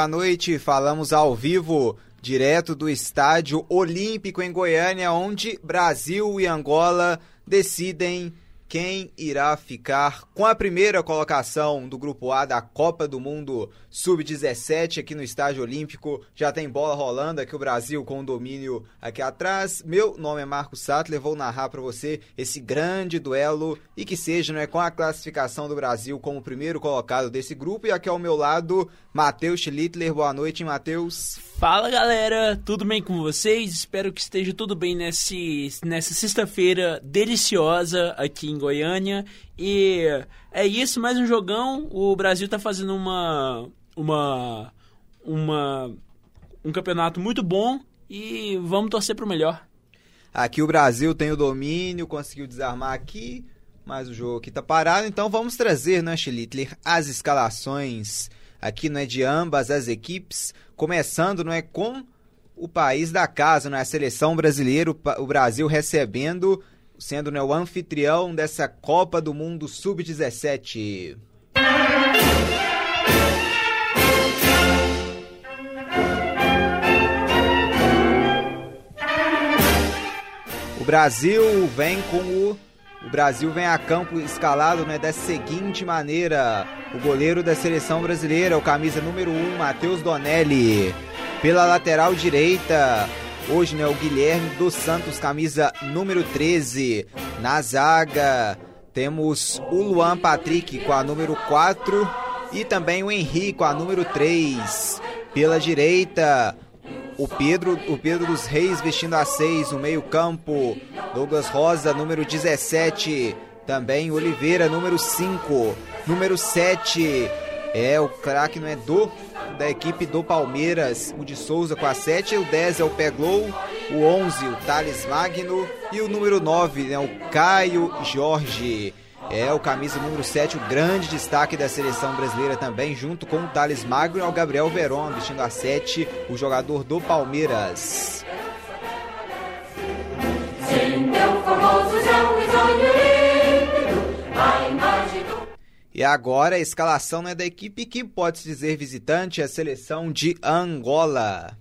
boa noite. Falamos ao vivo, direto do Estádio Olímpico em Goiânia, onde Brasil e Angola decidem quem irá ficar com a primeira colocação do Grupo A da Copa do Mundo Sub-17 aqui no Estádio Olímpico. Já tem bola rolando aqui o Brasil com o domínio aqui atrás. Meu nome é Marcos Sattler, vou narrar para você esse grande duelo e que seja né, com a classificação do Brasil como primeiro colocado desse grupo. E aqui ao meu lado, Matheus Schlittler. Boa noite, Matheus. Fala galera, tudo bem com vocês? Espero que esteja tudo bem nesse, nessa sexta-feira deliciosa aqui em Goiânia. E é isso, mais um jogão. O Brasil está fazendo uma, uma, uma, um campeonato muito bom e vamos torcer para o melhor. Aqui o Brasil tem o domínio, conseguiu desarmar aqui, mas o jogo aqui tá parado. Então vamos trazer, né, Schlittler, as escalações aqui não é de ambas as equipes, começando não é com o país da casa, não é a seleção brasileira, o Brasil recebendo, sendo né, o anfitrião dessa Copa do Mundo Sub-17. O Brasil vem com o o Brasil vem a campo escalado né, da seguinte maneira: o goleiro da seleção brasileira, o camisa número 1, Matheus Donelli. Pela lateral direita, hoje né, o Guilherme dos Santos, camisa número 13. Na zaga, temos o Luan Patrick com a número 4 e também o Henrique com a número 3. Pela direita, o Pedro, o Pedro dos Reis vestindo a 6 no meio-campo. Douglas Rosa, número 17. Também Oliveira, número 5. Número 7 é o craque, não é do da equipe do Palmeiras, o de Souza com a 7, o 10 é o Peglow, o 11 o Thales Magno e o número 9 é né, o Caio Jorge. É o camisa número 7, o grande destaque da seleção brasileira também, junto com o Thales Magno e o Gabriel Veron, vestindo a 7, o jogador do Palmeiras. E agora a escalação é da equipe que pode se dizer visitante, a seleção de Angola.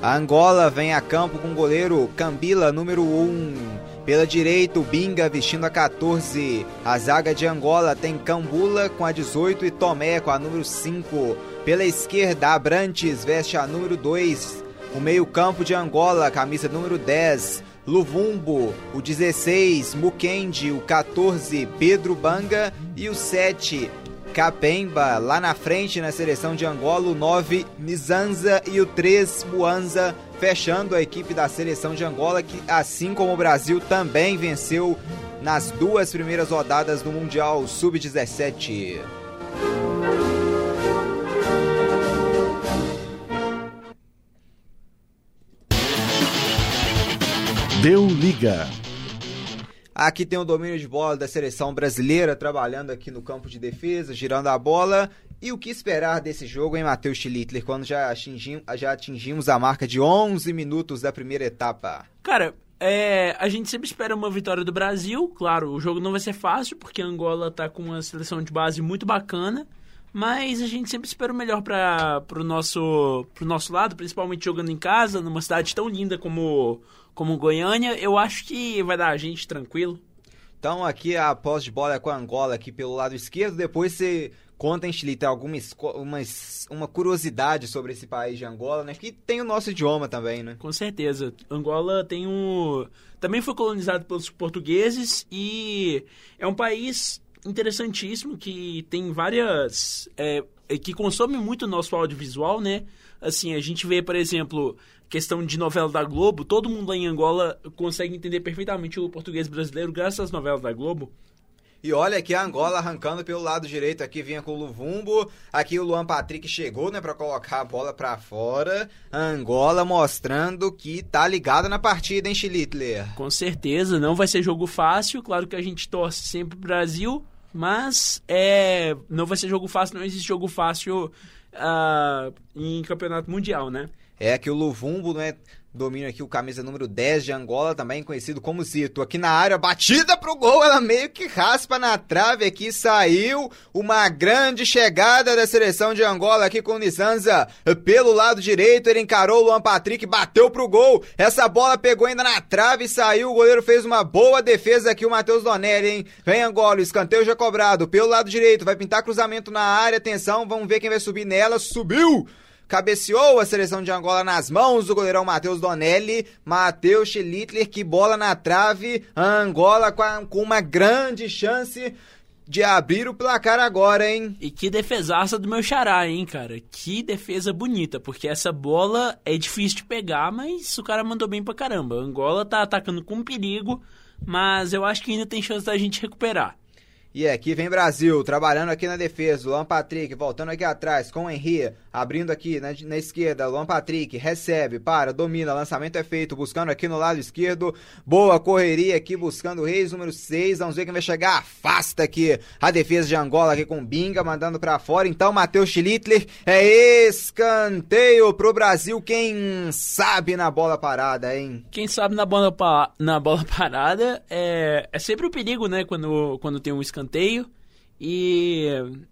A Angola vem a campo com o goleiro Cambila, número 1. Pela direita, o Binga vestindo a 14. A zaga de Angola tem Cambula com a 18 e Tomé com a número 5. Pela esquerda, Abrantes veste a número 2. O meio-campo de Angola, camisa número 10. Luvumbo, o 16, Mukendi, o 14, Pedro Banga e o 7, Capemba, lá na frente na seleção de Angola, o 9 Mizanza e o 3 Muanza, fechando a equipe da seleção de Angola, que assim como o Brasil também venceu nas duas primeiras rodadas do Mundial Sub-17. Deu liga. Aqui tem o domínio de bola da seleção brasileira, trabalhando aqui no campo de defesa, girando a bola. E o que esperar desse jogo, hein, Matheus Schlittler, quando já, atingim, já atingimos a marca de 11 minutos da primeira etapa? Cara, é, a gente sempre espera uma vitória do Brasil. Claro, o jogo não vai ser fácil, porque a Angola tá com uma seleção de base muito bacana. Mas a gente sempre espera o melhor para pro nosso, pro nosso lado, principalmente jogando em casa, numa cidade tão linda como como Goiânia, eu acho que vai dar a gente tranquilo. Então aqui a posse de bola é com a Angola aqui pelo lado esquerdo, depois você conta em Chile, tem alguma uma, uma curiosidade sobre esse país de Angola, né? Que tem o nosso idioma também, né? Com certeza. Angola tem um... Também foi colonizado pelos portugueses e é um país interessantíssimo que tem várias... É, que consome muito o nosso audiovisual, né? Assim, a gente vê, por exemplo, questão de novela da Globo, todo mundo lá em Angola consegue entender perfeitamente o português brasileiro graças às novelas da Globo. E olha aqui a Angola arrancando pelo lado direito, aqui vinha com o Luvumbo, aqui o Luan Patrick chegou, né, para colocar a bola para fora. A Angola mostrando que tá ligada na partida, hein, Schlittler? Com certeza, não vai ser jogo fácil, claro que a gente torce sempre pro Brasil, mas é, não vai ser jogo fácil, não existe jogo fácil uh, em campeonato mundial, né? É que o Luvumbo né, Domínio aqui o camisa número 10 de Angola, também conhecido como Zito. Aqui na área, batida pro gol, ela meio que raspa na trave aqui, saiu uma grande chegada da seleção de Angola aqui com o Nissanza pelo lado direito, ele encarou o Luan Patrick, bateu pro gol, essa bola pegou ainda na trave e saiu, o goleiro fez uma boa defesa aqui, o Matheus Donelli, hein? Vem Angola, escanteio já cobrado, pelo lado direito, vai pintar cruzamento na área, atenção, vamos ver quem vai subir nela, subiu! Cabeceou a seleção de Angola nas mãos do goleirão Matheus Donelli, Matheus Schlittler, que bola na trave, Angola com, a, com uma grande chance de abrir o placar agora, hein? E que defesaça do meu xará, hein, cara? Que defesa bonita, porque essa bola é difícil de pegar, mas o cara mandou bem pra caramba. Angola tá atacando com perigo, mas eu acho que ainda tem chance da gente recuperar. E aqui vem Brasil, trabalhando aqui na defesa. Luan Patrick voltando aqui atrás com o Henry, abrindo aqui na, na, esquerda. Luan Patrick recebe, para, domina, lançamento é feito, buscando aqui no lado esquerdo. Boa correria aqui, buscando o Reis número 6. Vamos ver quem vai chegar. Afasta aqui a defesa de Angola aqui com Binga, mandando para fora. Então, Matheus Schlittler é escanteio pro Brasil. Quem sabe na bola parada, hein? Quem sabe na bola, pa na bola parada é, é sempre o um perigo, né? Quando, quando tem um escanteio escanteio. E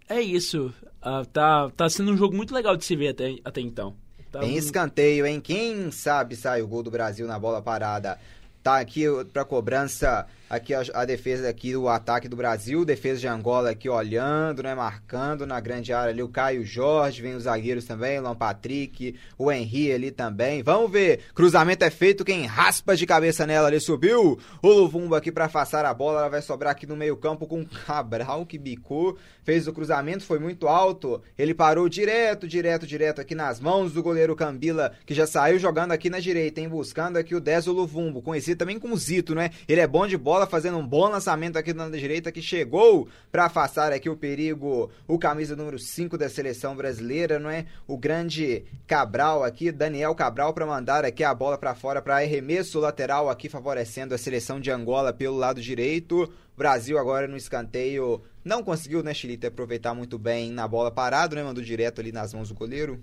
é isso. Uh, tá, tá sendo um jogo muito legal de se ver até, até então. Tá Tem escanteio, hein? Quem sabe sai o gol do Brasil na bola parada. Tá aqui pra cobrança Aqui a, a, defesa aqui, o ataque do Brasil, defesa de Angola aqui olhando, né, marcando na grande área ali o Caio Jorge, vem os zagueiros também, o Luan Patrick, o Henry ali também. Vamos ver, cruzamento é feito, quem raspa de cabeça nela ali subiu, o Luvumbo aqui para afastar a bola, ela vai sobrar aqui no meio campo com o Cabral que bicou, fez o cruzamento, foi muito alto, ele parou direto, direto, direto aqui nas mãos do goleiro Cambila, que já saiu jogando aqui na direita, hein, buscando aqui o 10 o Luvumbo, conhecido também como Zito, né? Ele é bom de bola, bola, fazendo um bom lançamento aqui na direita, que chegou para afastar aqui o perigo, o camisa número 5 da seleção brasileira, não é? O grande Cabral aqui, Daniel Cabral, para mandar aqui a bola para fora para arremesso lateral aqui, favorecendo a seleção de Angola pelo lado direito. Brasil agora no escanteio não conseguiu, né, Chile, aproveitar muito bem na bola parado, né? Mandou direto ali nas mãos do goleiro.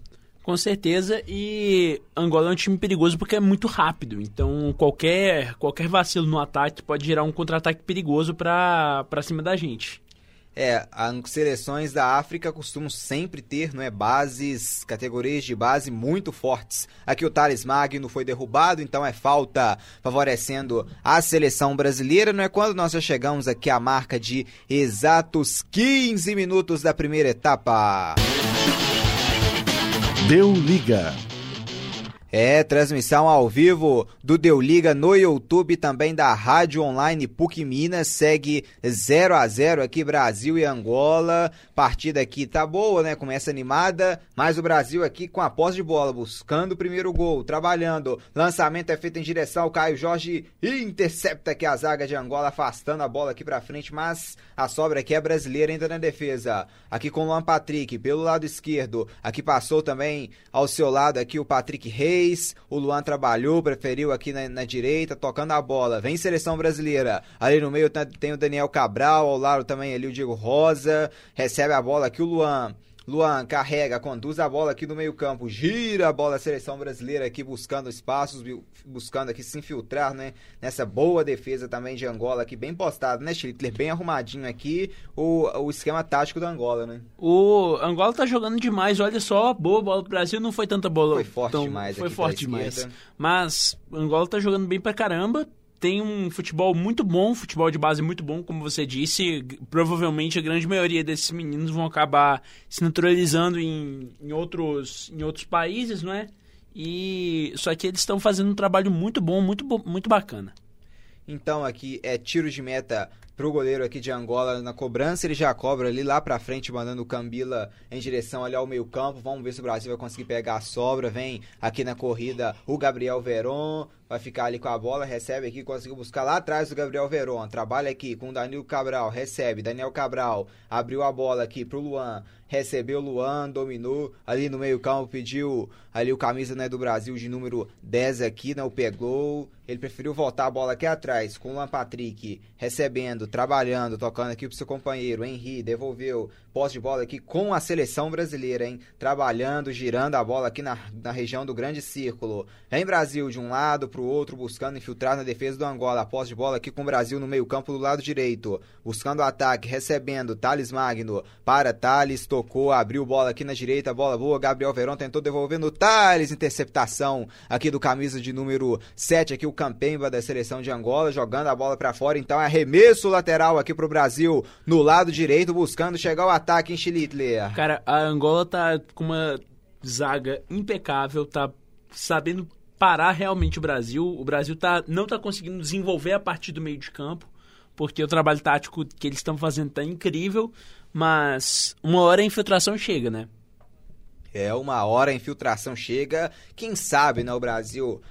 Com certeza, e Angola é um time perigoso porque é muito rápido. Então, qualquer, qualquer vacilo no ataque pode gerar um contra-ataque perigoso para cima da gente. É, as seleções da África costumam sempre ter não é, bases, categorias de base muito fortes. Aqui o Thales Magno foi derrubado, então é falta favorecendo a seleção brasileira. Não é quando nós já chegamos aqui à marca de exatos 15 minutos da primeira etapa. Deu liga. É, transmissão ao vivo do Deu Liga no YouTube, também da Rádio Online PUC Minas. Segue 0 a 0 aqui, Brasil e Angola. Partida aqui tá boa, né? Começa animada, mas o Brasil aqui com a posse de bola, buscando o primeiro gol, trabalhando. Lançamento é feito em direção ao Caio Jorge intercepta aqui a zaga de Angola, afastando a bola aqui pra frente, mas a sobra aqui é brasileira ainda na defesa. Aqui com o Luan Patrick, pelo lado esquerdo. Aqui passou também ao seu lado aqui o Patrick Reis fez, o Luan trabalhou, preferiu aqui na, na, direita, tocando a bola. Vem seleção brasileira. Ali no meio tem o Daniel Cabral, ao lado também ali o Diego Rosa. Recebe a bola aqui o Luan. Luan carrega, conduz a bola aqui no meio-campo, gira a bola a seleção brasileira aqui buscando espaços, buscando aqui se infiltrar, né? Nessa boa defesa também de Angola aqui, bem postado, né, Schlittler? Bem arrumadinho aqui o, o esquema tático da Angola, né? O Angola tá jogando demais, olha só, boa bola do Brasil, não foi tanta bola. Foi forte então, demais, Foi forte demais. Mas Angola tá jogando bem pra caramba, tem um futebol muito bom, futebol de base muito bom, como você disse. Provavelmente a grande maioria desses meninos vão acabar se naturalizando em, em, outros, em outros países, não é? E só que eles estão fazendo um trabalho muito bom, muito, muito bacana. Então aqui é tiro de meta pro goleiro aqui de Angola na cobrança, ele já cobra ali lá pra frente, mandando o Cambila em direção ali ao meio campo, vamos ver se o Brasil vai conseguir pegar a sobra, vem aqui na corrida o Gabriel Veron, vai ficar ali com a bola, recebe aqui, conseguiu buscar lá atrás do Gabriel Veron, trabalha aqui com o Danilo Cabral, recebe, Daniel Cabral, abriu a bola aqui pro Luan, recebeu o Luan, dominou, ali no meio campo pediu ali o camisa né, do Brasil de número 10 aqui, não né, pegou, ele preferiu voltar a bola aqui atrás com o Luan Patrick recebendo, trabalhando, tocando aqui pro seu companheiro, Henri, devolveu, posse de bola aqui com a seleção brasileira, hein? Trabalhando, girando a bola aqui na, na região do grande círculo. Em Brasil, de um lado pro outro, buscando infiltrar na defesa do Angola. Posse de bola aqui com o Brasil no meio-campo do lado direito, buscando o ataque, recebendo. Thales Magno para Thales, tocou, abriu bola aqui na direita, bola boa. Gabriel Verón tentou devolver no Thales, interceptação aqui do camisa de número 7, aqui o Campemba da seleção de Angola, jogando a bola para fora. Então, arremesso lateral aqui pro Brasil no lado direito, buscando chegar ao ataque em Chilitler. Cara, a Angola tá com uma zaga impecável, tá sabendo parar realmente o Brasil. O Brasil tá, não tá conseguindo desenvolver a partir do meio de campo, porque o trabalho tático que eles estão fazendo tá incrível, mas uma hora a infiltração chega, né? É, uma hora a infiltração chega. Quem sabe, né, o Brasil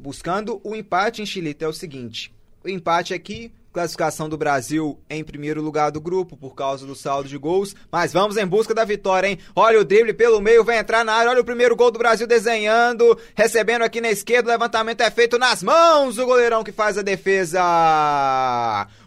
buscando o empate em Chilita é o seguinte. O empate aqui Classificação do Brasil em primeiro lugar do grupo por causa do saldo de gols. Mas vamos em busca da vitória, hein? Olha o drible pelo meio, vai entrar na área. Olha o primeiro gol do Brasil desenhando. Recebendo aqui na esquerda. O levantamento é feito nas mãos do goleirão que faz a defesa.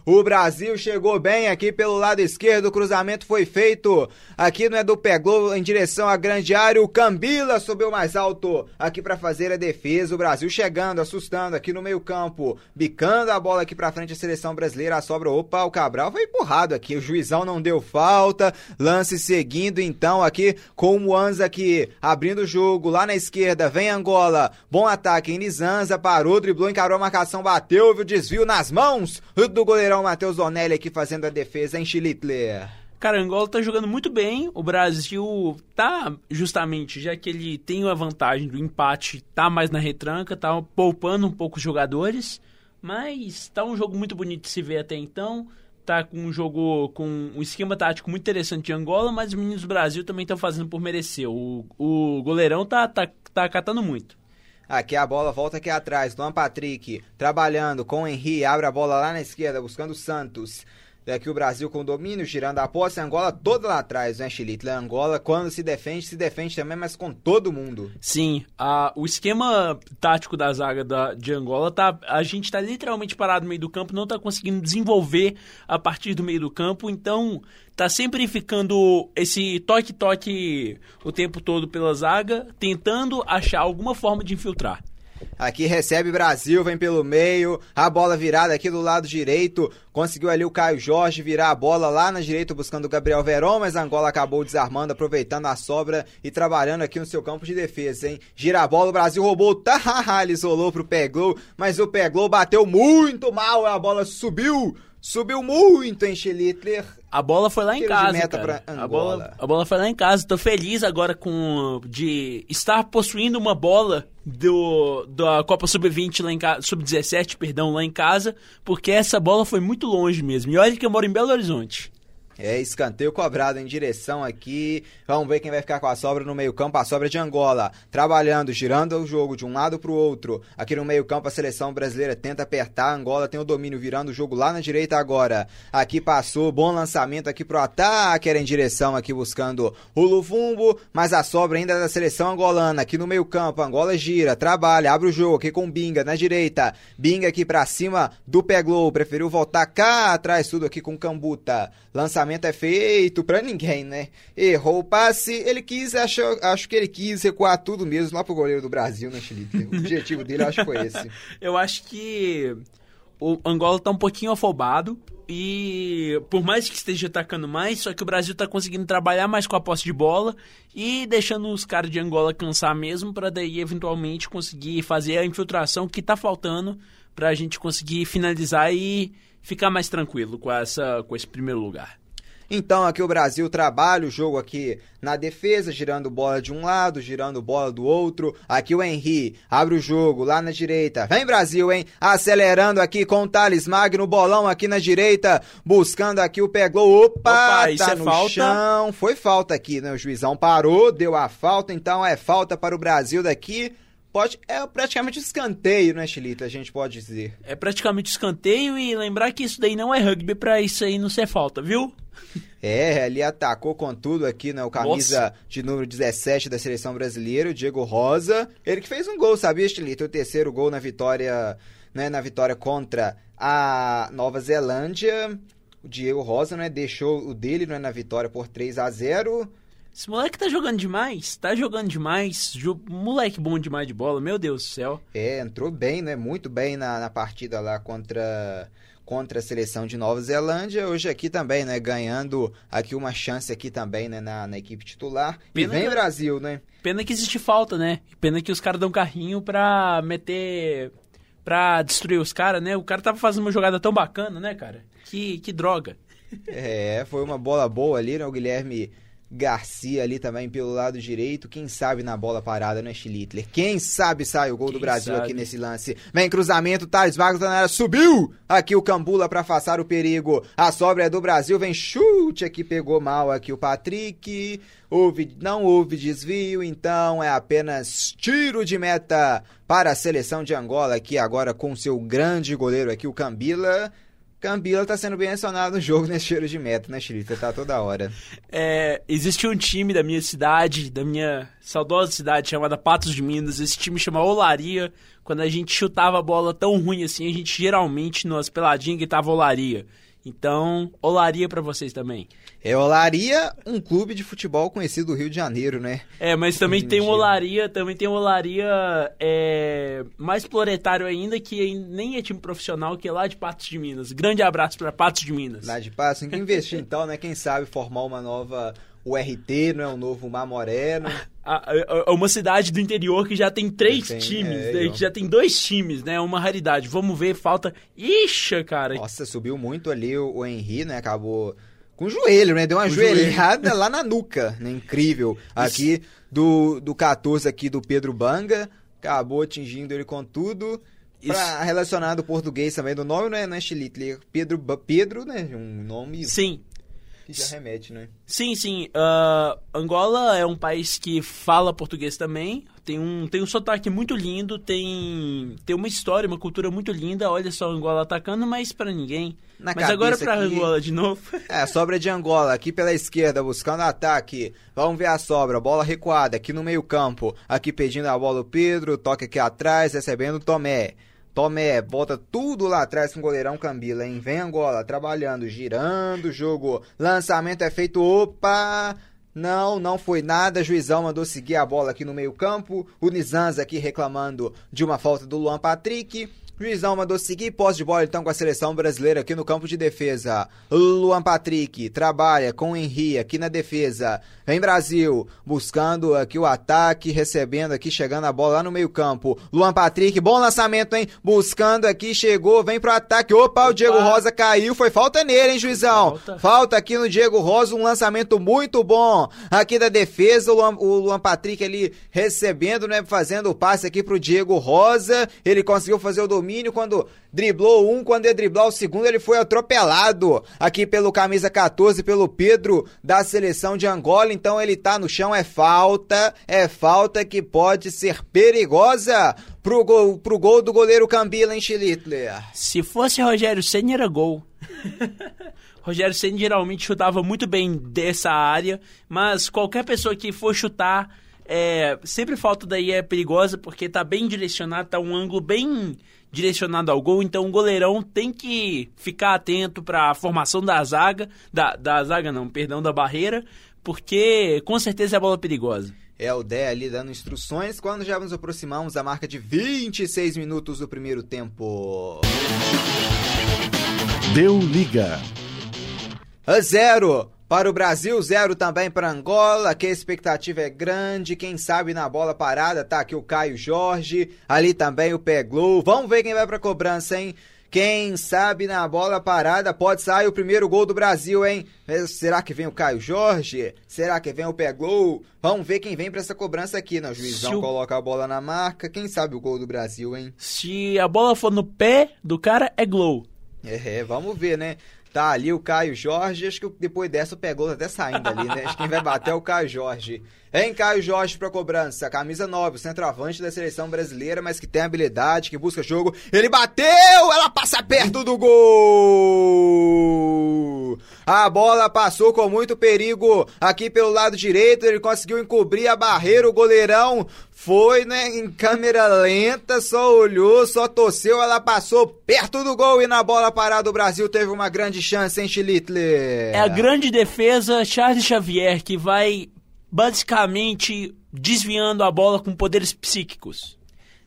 O Brasil chegou bem aqui pelo lado esquerdo. O cruzamento foi feito aqui no Edu Pegou em direção à grande área. O Cambila subiu mais alto aqui para fazer a defesa. O Brasil chegando, assustando aqui no meio-campo, bicando a bola aqui para frente a seleção brasileira, a sobra, opa, o Cabral foi empurrado aqui, o juizão não deu falta, lance seguindo então aqui com o Anza aqui, abrindo o jogo, lá na esquerda, vem Angola, bom ataque em Nizanza, parou, driblou, encarou a marcação, bateu, viu desvio nas mãos do goleirão Matheus Donelli aqui fazendo a defesa em Chilitler. Cara, Angola tá jogando muito bem. O Brasil tá justamente, já que ele tem a vantagem do empate, tá mais na retranca, tá poupando um pouco os jogadores. Mas tá um jogo muito bonito de se ver até então. Tá com um jogo com um esquema tático muito interessante de Angola, mas os meninos do Brasil também estão fazendo por merecer. O, o goleirão tá, tá, tá catando muito. Aqui a bola volta aqui atrás. Luan Patrick trabalhando com o Henry. Abre a bola lá na esquerda, buscando o Santos. Aqui o Brasil com domínio, girando a posse, Angola toda lá atrás, né, Chilitla? Angola, quando se defende, se defende também, mas com todo mundo. Sim, a, o esquema tático da zaga da, de Angola, tá, a gente tá literalmente parado no meio do campo, não tá conseguindo desenvolver a partir do meio do campo, então tá sempre ficando esse toque-toque o tempo todo pela zaga, tentando achar alguma forma de infiltrar. Aqui recebe Brasil, vem pelo meio, a bola virada aqui do lado direito. Conseguiu ali o Caio Jorge virar a bola lá na direita buscando o Gabriel Verón, mas Angola acabou desarmando, aproveitando a sobra e trabalhando aqui no seu campo de defesa, hein? Gira a bola, o Brasil roubou, tá, ele isolou pro Peglow, mas o Peglow bateu muito mal, a bola subiu Subiu muito em Schlittler. A bola foi lá em casa. Cara. A, bola, a bola foi lá em casa. Tô feliz agora com de estar possuindo uma bola do da Copa Sub-20 lá em casa, Sub-17, perdão, lá em casa, porque essa bola foi muito longe mesmo. E olha que eu moro em Belo Horizonte. É, escanteio cobrado em direção aqui. Vamos ver quem vai ficar com a sobra no meio-campo. A sobra de Angola. Trabalhando, girando o jogo de um lado para o outro. Aqui no meio-campo, a seleção brasileira tenta apertar. Angola tem o domínio, virando o jogo lá na direita agora. Aqui passou, bom lançamento aqui pro ataque. Era em direção aqui buscando o Lufumbo. Mas a sobra ainda é da seleção angolana. Aqui no meio-campo, Angola gira, trabalha, abre o jogo aqui com Binga na direita. Binga aqui para cima do Peglow. Preferiu voltar cá atrás, tudo aqui com Cambuta. Lançamento é feito para ninguém, né? Errou o passe, ele quis, acho, acho que ele quis recuar tudo mesmo lá pro goleiro do Brasil, né, Felipe? O objetivo dele acho que foi esse. Eu acho que o Angola tá um pouquinho afobado e por mais que esteja atacando mais, só que o Brasil tá conseguindo trabalhar mais com a posse de bola e deixando os caras de Angola cansar mesmo para daí eventualmente conseguir fazer a infiltração que tá faltando para a gente conseguir finalizar e ficar mais tranquilo com, essa, com esse primeiro lugar. Então aqui o Brasil trabalha o jogo aqui na defesa, girando bola de um lado, girando bola do outro. Aqui o Henry abre o jogo lá na direita. Vem Brasil, hein? Acelerando aqui com o Thales Magno, bolão aqui na direita, buscando aqui o pegou. Opa, Opa tá é no falta? chão. Foi falta aqui, né? O juizão parou, deu a falta, então é falta para o Brasil daqui pode é praticamente escanteio, né, Chilita? A gente pode dizer. É praticamente escanteio e lembrar que isso daí não é rugby para isso aí não ser falta, viu? É, ele atacou com tudo aqui, né? O camisa Nossa. de número 17 da seleção brasileira, o Diego Rosa. Ele que fez um gol, sabia, Chilita? O terceiro gol na vitória, né? Na vitória contra a Nova Zelândia. o Diego Rosa, né, deixou o dele né, na vitória por 3 a 0 Esse moleque tá jogando demais, tá jogando demais. Ju- Moleque bom demais de bola, meu Deus do céu. É, entrou bem, né? Muito bem na, na partida lá contra, contra a seleção de Nova Zelândia. Hoje aqui também, né? Ganhando aqui uma chance aqui também, né? Na, na equipe titular. E Pena vem que- Brasil, né? Pena que existe falta, né? Pena que os caras dão carrinho pra meter. pra destruir os caras, né? O cara tava fazendo uma jogada tão bacana, né, cara? Que, que droga. É, foi uma bola boa ali, né? O Guilherme Garcia ali também pelo lado direito. Quem sabe na bola parada, né, Schlittler? Quem sabe sai o gol do Quem Brasil sabe? aqui nesse lance. Vem cruzamento, Thales Vargas na área, subiu! Aqui o Cambula pra afastar o perigo. A sobra é do Brasil, vem chute aqui, pegou mal aqui o Patrick. Houve, não houve desvio, então é apenas tiro de meta para a seleção de Angola aqui agora com seu grande goleiro aqui, o Cambila. Cambila tá sendo bem acionado no jogo nesse tiro de meta, né, Schlitter? Tá toda hora. É, existe um time da minha cidade, da minha saudosa cidade, chamada Patos de Minas. Esse time chama Olaria. Quando a gente chutava a bola tão ruim assim, a gente geralmente nas peladinhas gritava Olaria. Então, Olaria pra vocês também. É Olaria, um clube de futebol conhecido do Rio de Janeiro, né? É, mas também tem um. Olaria, também tem um Olaria é, mais proletário ainda, que nem é time profissional, que é lá de Patos de Minas. Grande abraço pra Patos de Minas. Lá de Passo, tem que investir então, né? Quem sabe formar uma nova URT, não é? Um novo a- a- uma cidade do interior que já tem três Tem, times, é, né? eu- que já tem dois times, né? É uma raridade. Vamos ver, falta. Ixi, cara. Nossa, subiu muito ali o, o Henry, né? Acabou com o joelho, né? Deu uma Com o joelhada lá na nuca, né? Incrível. Aqui do, do 14 aqui do Pedro Banga, acabou atingindo ele com tudo. Pra relacionado ao português também do nome, né? Não é Schlittler, Pedro, Pedro, né? Um nome Sim, que já remete, né? sim, sim. Ah, Angola é um país que fala português também. Tem um, tem um sotaque muito lindo, tem, tem uma história, uma cultura muito linda. Olha só Angola atacando, mas pra ninguém. Na mas agora pra aqui- Angola de novo. É, sobra de Angola, aqui pela esquerda, buscando ataque. Vamos ver a sobra, bola recuada, aqui no meio campo. Aqui pedindo a bola o Pedro, toca aqui atrás, recebendo o Tomé. Tomé, bota tudo lá atrás com o goleirão Cambila, hein? Vem Angola, trabalhando, girando o jogo. Lançamento é feito, opa! Não, não foi nada. Juizão mandou seguir a bola aqui no meio campo. O Nizanza aqui reclamando de uma falta do Luan Patrick. Juizão mandou seguir posse de bola então com a seleção brasileira aqui no campo de defesa. Luan Patrick trabalha com o Henry aqui na defesa. Vem Brasil, buscando aqui o ataque, recebendo aqui, chegando a bola lá no meio campo. Luan Patrick, bom lançamento, hein? Buscando aqui, chegou, vem pro ataque. Opa, o Diego Rosa caiu, foi falta nele, hein, juizão? Falta. Falta aqui no Diego Rosa, um lançamento muito bom. Aqui da defesa, o Luan, o Luan Patrick ali recebendo, né? Fazendo o passe aqui pro Diego Rosa. Ele conseguiu fazer o domínio quando driblou um, quando ia driblar o segundo, ele foi atropelado. Aqui pelo camisa 14, pelo Pedro da seleção de Angola. Então ele tá no chão, é falta. É falta que pode ser perigosa pro gol, pro gol do goleiro Cambila, hein, Schlittler? Se fosse Rogério Senna, era gol. Rogério Senna geralmente chutava muito bem dessa área, mas qualquer pessoa que for chutar, é, sempre falta daí é perigosa, porque tá bem direcionado, tá um ângulo bem direcionado ao gol, então o goleirão tem que ficar atento para a formação da zaga, da, da zaga não, perdão, da barreira, porque com certeza é bola perigosa. É o Dé ali dando instruções quando já nos aproximamos da marca de 26 minutos do primeiro tempo. Deu liga. A zero para o Brasil, zero também para Angola, que a expectativa é grande, quem sabe na bola parada, tá aqui o Caio Jorge, ali também o Peglow, vamos ver quem vai pra cobrança, hein? Quem sabe na bola parada pode sair o primeiro gol do Brasil, hein? Mas Será que vem o Caio Jorge? Será que vem o Peglow? Vamos ver quem vem pra essa cobrança aqui, né? O juizão o- coloca a bola na marca, quem sabe o gol do Brasil, hein? Se a bola for no pé do cara, é gol. É, vamos ver, né? Tá ali o Caio Jorge, acho que depois dessa pegou até saindo ali, né? Acho que quem vai bater é o Caio Jorge. Hein, Caio Jorge pra cobrança, camisa 9, o centroavante da seleção brasileira, mas que tem habilidade, que busca jogo. Ele bateu, ela passa perto do gol! A bola passou com muito perigo aqui pelo lado direito. Ele conseguiu encobrir a barreira. O goleirão foi né, em câmera lenta, só olhou, só torceu. Ela passou perto do gol e na bola parada o Brasil teve uma grande chance, hein, Chilitle? É a grande defesa Charles Xavier que vai basicamente desviando a bola com poderes psíquicos.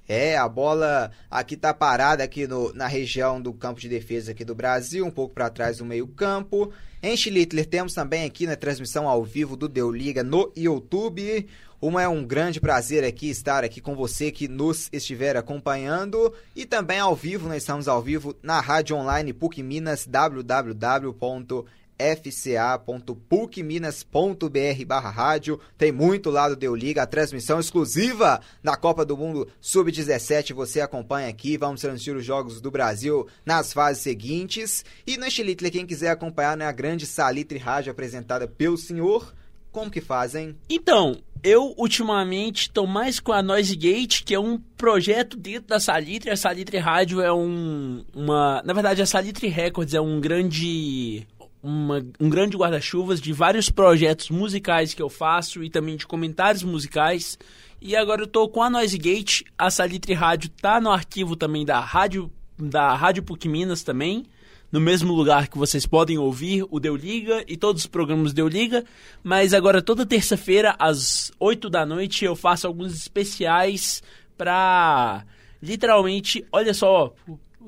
É, a bola aqui tá parada aqui no, na região do campo de defesa aqui do Brasil, um pouco para trás do meio-campo. Em Schlittler temos também aqui na transmissão ao vivo do Deu Liga no YouTube. Uma é um grande prazer aqui estar aqui com você que nos estiver acompanhando e também ao vivo, nós estamos ao vivo na rádio online PUC Minas www fca.pucminas.br barra rádio. Tem muito lado Deu Liga, a transmissão exclusiva da Copa do Mundo Sub-17. Você acompanha aqui, vamos transmitir os jogos do Brasil nas fases seguintes. E na Chilitle, quem quiser acompanhar né, grande Salitre Rádio apresentada pelo senhor, como que fazem? Então, eu ultimamente estou mais com a Noise Gate, que é um projeto dentro da Salitre. A Salitre Rádio é um, uma. Na verdade, a Salitre Records é um grande uma, um grande guarda-chuvas de vários projetos musicais que eu faço e também de comentários musicais. E agora eu tô com a Noise Gate, a Salitre Rádio tá no arquivo também da Rádio da Rádio PUC Minas também, no mesmo lugar que vocês podem ouvir o Deu Liga e todos os programas Deu Liga, mas agora toda terça-feira às 8 da noite eu faço alguns especiais pra literalmente, olha só,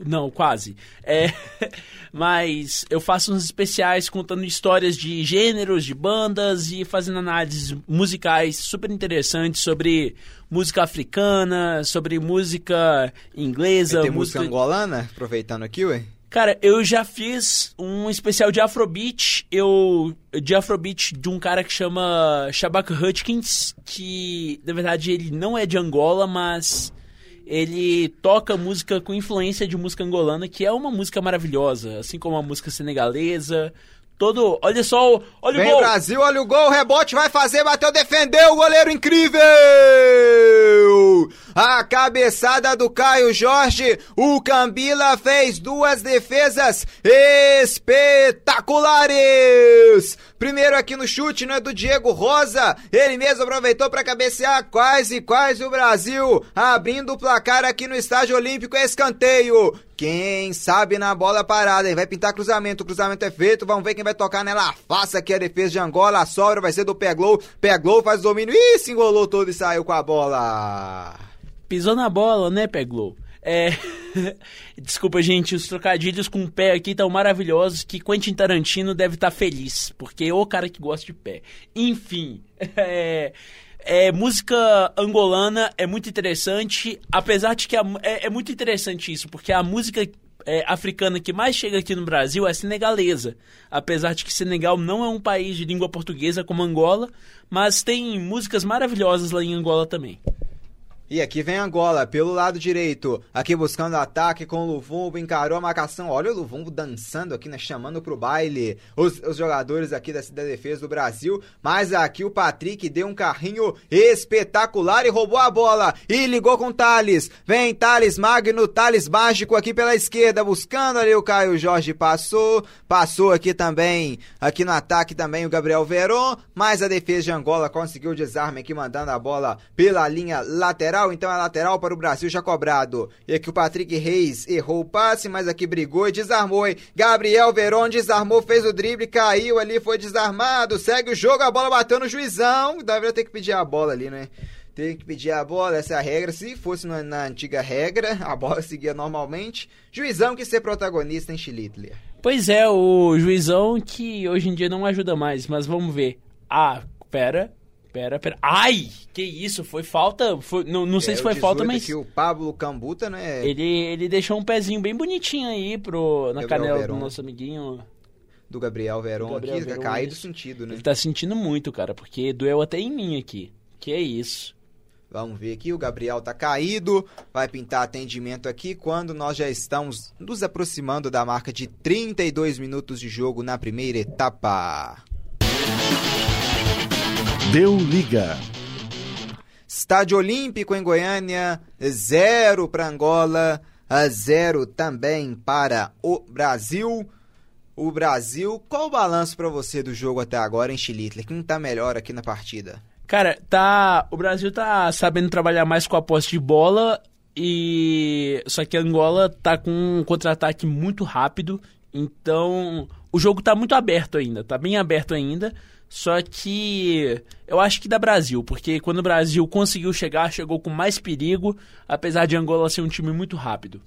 não, quase. É, mas eu faço uns especiais contando histórias de gêneros, de bandas e fazendo análises musicais super interessantes sobre música africana, sobre música inglesa. tem música... música angolana? Aproveitando aqui, ué? Cara, eu já fiz um especial de Afrobeat, eu de Afrobeat de um cara que chama Shabak Hutchins, que na verdade ele não é de Angola, mas ele toca música com influência de música angolana, que é uma música maravilhosa, assim como a música senegalesa. Todo, olha só, olha Vem o gol. Brasil, olha o gol, o rebote vai fazer, bateu, defendeu, o goleiro incrível! A cabeçada do Caio Jorge, o Cambila fez duas defesas espetaculares! Primeiro aqui no chute, não é do Diego Rosa. Ele mesmo aproveitou para cabecear quase, quase o Brasil. Abrindo o placar aqui no Estádio Olímpico, escanteio. Quem sabe na bola parada e vai pintar cruzamento. O cruzamento é feito. Vamos ver quem vai tocar nela. Faça aqui a defesa de Angola. A sobra vai ser do Peglow. Peglow faz o domínio. Ih, se engolou todo e saiu com a bola. Pisou na bola, né, Peglow? É. Desculpa, gente, os trocadilhos com o pé aqui estão maravilhosos que Quentin Tarantino deve estar tá feliz, porque é o cara que gosta de pé. Enfim, é, é, música angolana é muito interessante, apesar de que a, é, é, muito interessante isso, porque a música é, africana que mais chega aqui no Brasil é senegalesa, apesar de que Senegal não é um país de língua portuguesa como Angola, mas tem músicas maravilhosas lá em Angola também. E aqui vem Angola, pelo lado direito. Aqui buscando ataque com o Luvumbo, encarou a marcação. Olha o Luvumbo dançando aqui, né? Chamando pro baile os, os jogadores aqui da, da defesa do Brasil. Mas aqui o Patrick deu um carrinho espetacular e roubou a bola. E ligou com o Thales. Vem Thales Magno, Thales mágico aqui pela esquerda, buscando ali o Caio Jorge. Passou, passou aqui também. Aqui no ataque também o Gabriel Veron. Mas a defesa de Angola conseguiu o desarme aqui, mandando a bola pela linha lateral lateral, então é lateral para o Brasil já cobrado. E aqui o Patrick Reis errou o passe, mas aqui brigou e desarmou. Hein? Gabriel Veron desarmou, fez o drible, caiu ali, foi desarmado. Segue o jogo, a bola bateu no juizão. Deveria ter que pedir a bola ali, né? Tem que pedir a bola, essa é a regra. Se fosse na, na, antiga regra, a bola seguia normalmente. Juizão que ser protagonista em Chilitler. Pois é, o juizão que hoje em dia não ajuda mais, mas vamos ver. Ah, pera, Pera, pera. Ai! Que isso? Foi falta? Foi, não não sei é, se foi falta, mas. Aqui, o Pablo Cambuta, né? Ele, ele deixou um pezinho bem bonitinho aí pro, na Gabriel canela do nosso amiguinho. Do Gabriel Veron do Gabriel aqui, Veron, caído sentido, né? Ele tá sentindo muito, cara, porque doeu até em mim aqui. Que é isso. Vamos ver aqui, o Gabriel tá caído, vai pintar atendimento aqui quando nós já estamos nos aproximando da marca de 32 minutos de jogo na primeira etapa. Deu liga. Estádio Olímpico em Goiânia, zero para Angola, zero também para o Brasil. o Brasil. Qual o balanço para você do jogo até agora em Chilitler? Quem tá melhor aqui na partida? Cara, tá. O Brasil tá sabendo trabalhar mais com a posse de bola e só que a Angola tá com um contra-ataque muito rápido, então o jogo tá muito aberto ainda, tá bem aberto ainda. Só que eu acho que dá Brasil, porque quando o Brasil conseguiu chegar, chegou com mais perigo, apesar de Angola ser um time muito rápido.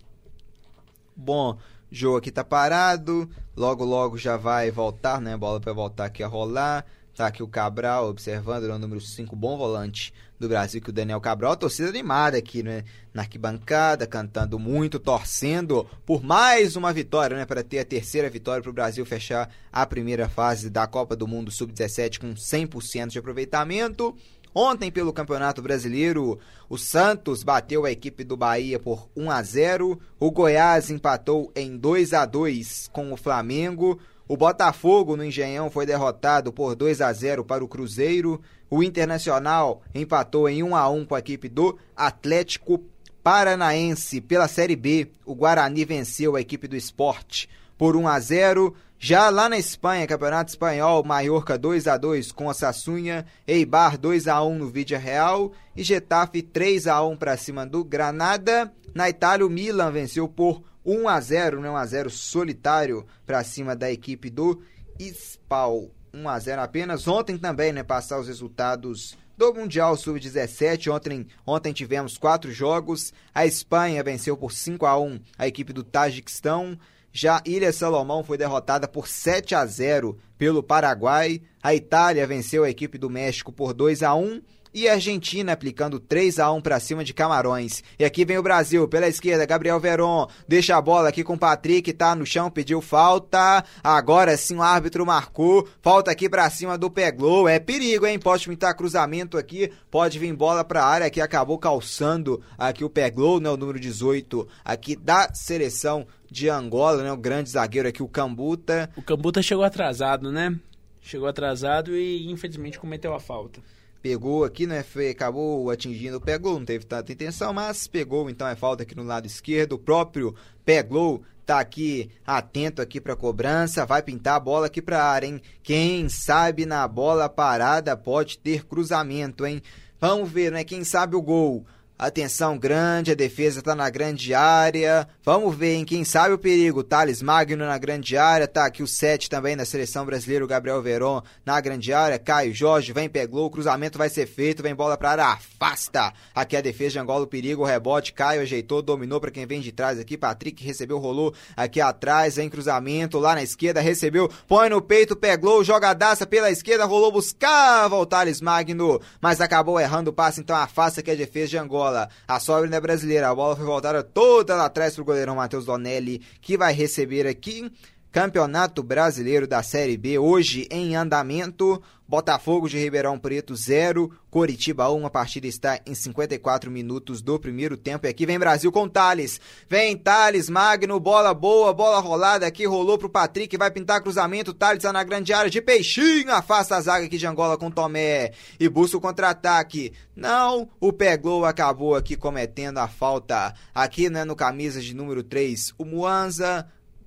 Bom, jogo aqui tá parado, logo logo já vai voltar, né? A bola vai voltar aqui a rolar. Tá aqui o Cabral observando, o número 5, bom volante do Brasil, que o Daniel Cabral. Torcida animada aqui, né? Na arquibancada, cantando muito, torcendo por mais uma vitória, né? Para ter a terceira vitória para o Brasil fechar a primeira fase da Copa do Mundo Sub-17 com 100% de aproveitamento. Ontem, pelo Campeonato Brasileiro, o Santos bateu a equipe do Bahia por 1 a 0. O Goiás empatou em 2 a 2 com o Flamengo. O Botafogo no Engenhão foi derrotado por 2 a 0 para o Cruzeiro. O Internacional empatou em 1 a 1 com a equipe do Atlético Paranaense pela Série B. O Guarani venceu a equipe do Esporte por 1 a 0. Já lá na Espanha, Campeonato Espanhol, Mallorca 2 a 2 com a Sassunha, Eibar 2 a 1 no Vídea Real e Getafe 3 a 1 para cima do Granada. Na Itália, o Milan venceu por 1 a 0, né? 1 a 0 solitário para cima da equipe do Spal. 1 a 0 apenas. Ontem também, né, passar os resultados do Mundial Sub-17. Ontem, ontem tivemos quatro jogos. A Espanha venceu por 5 a 1 a equipe do Tajiquistão. Já Ilha Salomão foi derrotada por 7 a 0 pelo Paraguai. A Itália venceu a equipe do México por 2 a 1 e Argentina aplicando 3 a 1 para cima de Camarões. E aqui vem o Brasil, pela esquerda, Gabriel Veron, deixa a bola aqui com o Patrick, tá no chão, pediu falta. Agora sim o árbitro marcou. Falta aqui para cima do Peglow. É perigo, hein? Pode pintar cruzamento aqui, pode vir bola para área que acabou calçando aqui o Peglow, né, o número 18 aqui da seleção de Angola, né, o grande zagueiro aqui o Cambuta. O Cambuta chegou atrasado, né? Chegou atrasado e infelizmente cometeu a falta pegou aqui, né? Foi, acabou atingindo o Peglow, não teve tanta intenção, mas pegou, então é falta aqui no lado esquerdo. O próprio Peglow tá aqui atento aqui para cobrança, vai pintar a bola aqui para área, hein? Quem sabe na bola parada pode ter cruzamento, hein? Vamos ver, né? Quem sabe o gol. Atenção grande, a defesa tá na grande área. Vamos ver, em quem sabe o perigo. Thales Magno na grande área. Tá aqui o 7 também da seleção brasileira, o Gabriel Veron na grande área. Caio Jorge vem, pegou. O cruzamento vai ser feito. Vem bola pra área, afasta. Aqui a defesa de Angola, o perigo, o rebote. Caio ajeitou, dominou para quem vem de trás aqui. Patrick recebeu, rolou aqui atrás. Vem cruzamento lá na esquerda, recebeu. Põe no peito, pegou. Jogadaça pela esquerda, rolou, buscava o Thales Magno. Mas acabou errando o passe, então afasta aqui a defesa de Angola bola. A sobra ainda é brasileira. A bola foi voltada toda lá atrás pro goleirão Matheus Donelli, que vai receber aqui. Campeonato Brasileiro da Série B, hoje em andamento. Botafogo de Ribeirão Preto 0, Coritiba 1. A partida está em 54 minutos do primeiro tempo. E aqui vem Brasil com Thales. Vem Thales, Magno, bola boa, bola rolada aqui, rolou pro Patrick, vai pintar cruzamento. Thales está na grande área de peixinho, afasta a zaga aqui de Angola com Tomé e busca o contra-ataque. Não, o Peglow acabou aqui cometendo a falta. Aqui, né, no camisa de número 3, o Muanza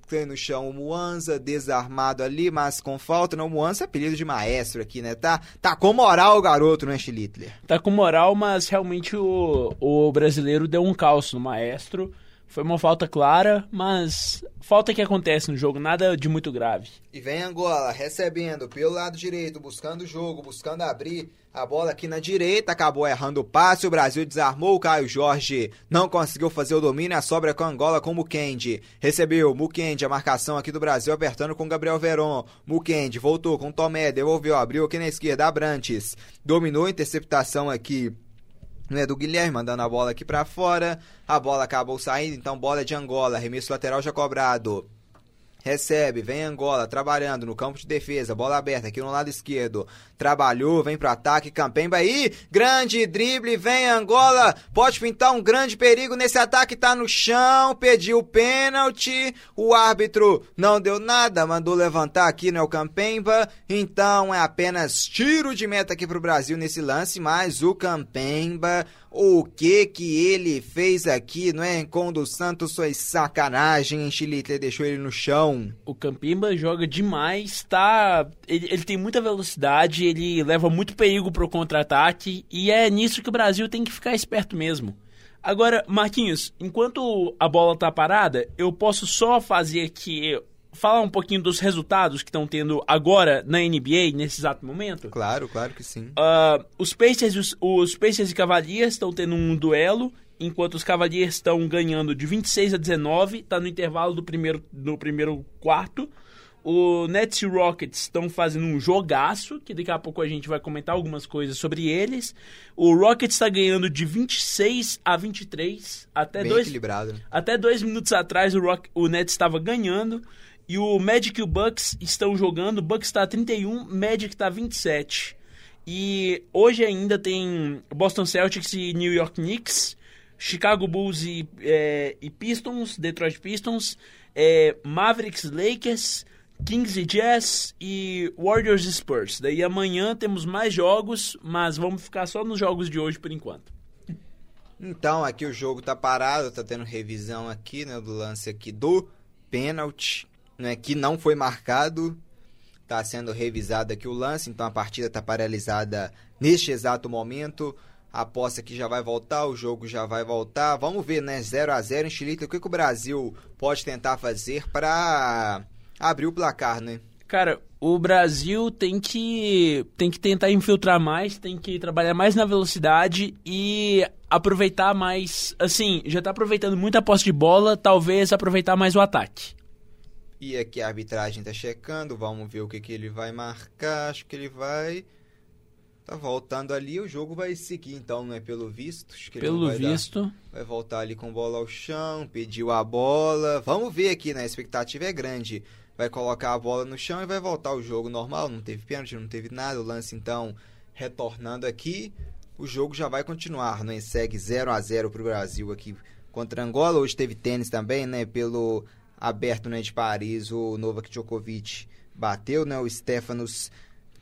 tem no chão o Muanza, desarmado ali, mas com falta. Não, o Muanza é apelido de maestro aqui, né? Tá, tá com moral o garoto, né, Schlittler? Tá com moral, mas realmente o, o brasileiro deu um calço no maestro. Foi uma falta clara, mas falta que acontece no jogo, nada de muito grave. E vem Angola recebendo pelo lado direito, buscando o jogo, buscando abrir a bola aqui na direita, acabou errando o passe, o Brasil desarmou o Caio Jorge, não conseguiu fazer o domínio, a sobra com Angola com o Mukendi. Recebeu Mukendi, a marcação aqui do Brasil apertando com Gabriel Veron. Mukendi voltou com Tomé, devolveu, abriu aqui na esquerda, Abrantes. Dominou a interceptação aqui é do Guilherme, mandando a bola aqui para fora. A bola acabou saindo, então bola de Angola, remesso lateral já cobrado. Recebe, vem Angola, trabalhando no campo de defesa, bola aberta aqui no lado esquerdo. Trabalhou, vem pro ataque, Campemba aí, grande drible, vem Angola, pode pintar um grande perigo nesse ataque, tá no chão, pediu pênalti, o árbitro não deu nada, mandou levantar aqui, né, o Campemba, então é apenas tiro de meta aqui pro Brasil nesse lance, mas o Campemba o que que ele fez aqui, não é? Quando o Santos foi sacanagem, hein, Chilite? Deixou ele no chão. O Campimba joga demais, tá? Ele, ele tem muita velocidade, ele leva muito perigo pro contra-ataque e é nisso que o Brasil tem que ficar esperto mesmo. Agora, Marquinhos, enquanto a bola tá parada, eu posso só fazer aqui falar um pouquinho dos resultados que estão tendo agora na NBA, nesse exato momento? Claro, claro que sim. Uh, os Pacers, os, os Pacers e Cavaliers estão tendo um duelo, enquanto os Cavaliers estão ganhando de 26 a 19, está no intervalo do primeiro, do primeiro quarto. O Nets e Rockets estão fazendo um jogaço, que daqui a pouco a gente vai comentar algumas coisas sobre eles. O Rockets está ganhando de 26 a 23. Até Bem dois, equilibrado. Até dois minutos atrás o, Rock, o Nets estava ganhando. E o Magic e o Bucks estão jogando. O Bucks está 31, Magic está 27. E hoje ainda tem Boston Celtics e New York Knicks, Chicago Bulls e, é, e Pistons, Detroit Pistons, é, Mavericks Lakers, Kings e Jazz e Warriors e Spurs. Daí amanhã temos mais jogos, mas vamos ficar só nos jogos de hoje por enquanto. Então, aqui o jogo tá parado, tá tendo revisão aqui, né, do lance aqui do pênalti né, que não foi marcado. Está sendo revisado aqui o lance, então a partida está paralisada neste exato momento. A aposta que já vai voltar, o jogo já vai voltar. Vamos ver, né? 0 a 0 em Chile. O que, que o Brasil pode tentar fazer para abrir o placar, né? Cara, o Brasil tem que tem que tentar infiltrar mais, tem que trabalhar mais na velocidade e aproveitar mais, assim, já tá aproveitando muita posse de bola, talvez aproveitar mais o ataque. E aqui a arbitragem tá checando, vamos ver o que, que ele vai marcar. Acho que ele vai. Tá voltando ali, o jogo vai seguir então, não é pelo visto? Acho que pelo vai visto. Dar, vai voltar ali com bola ao chão, pediu a bola. Vamos ver aqui, né? A expectativa é grande. Vai colocar a bola no chão e vai voltar o jogo normal. Não teve pênalti, não teve nada. O lance então retornando aqui. O jogo já vai continuar, né? Segue 0 a 0 pro Brasil aqui contra Angola. Hoje teve tênis também, né? Pelo aberto né, de Paris, o Novak Djokovic bateu, né? O Stefanos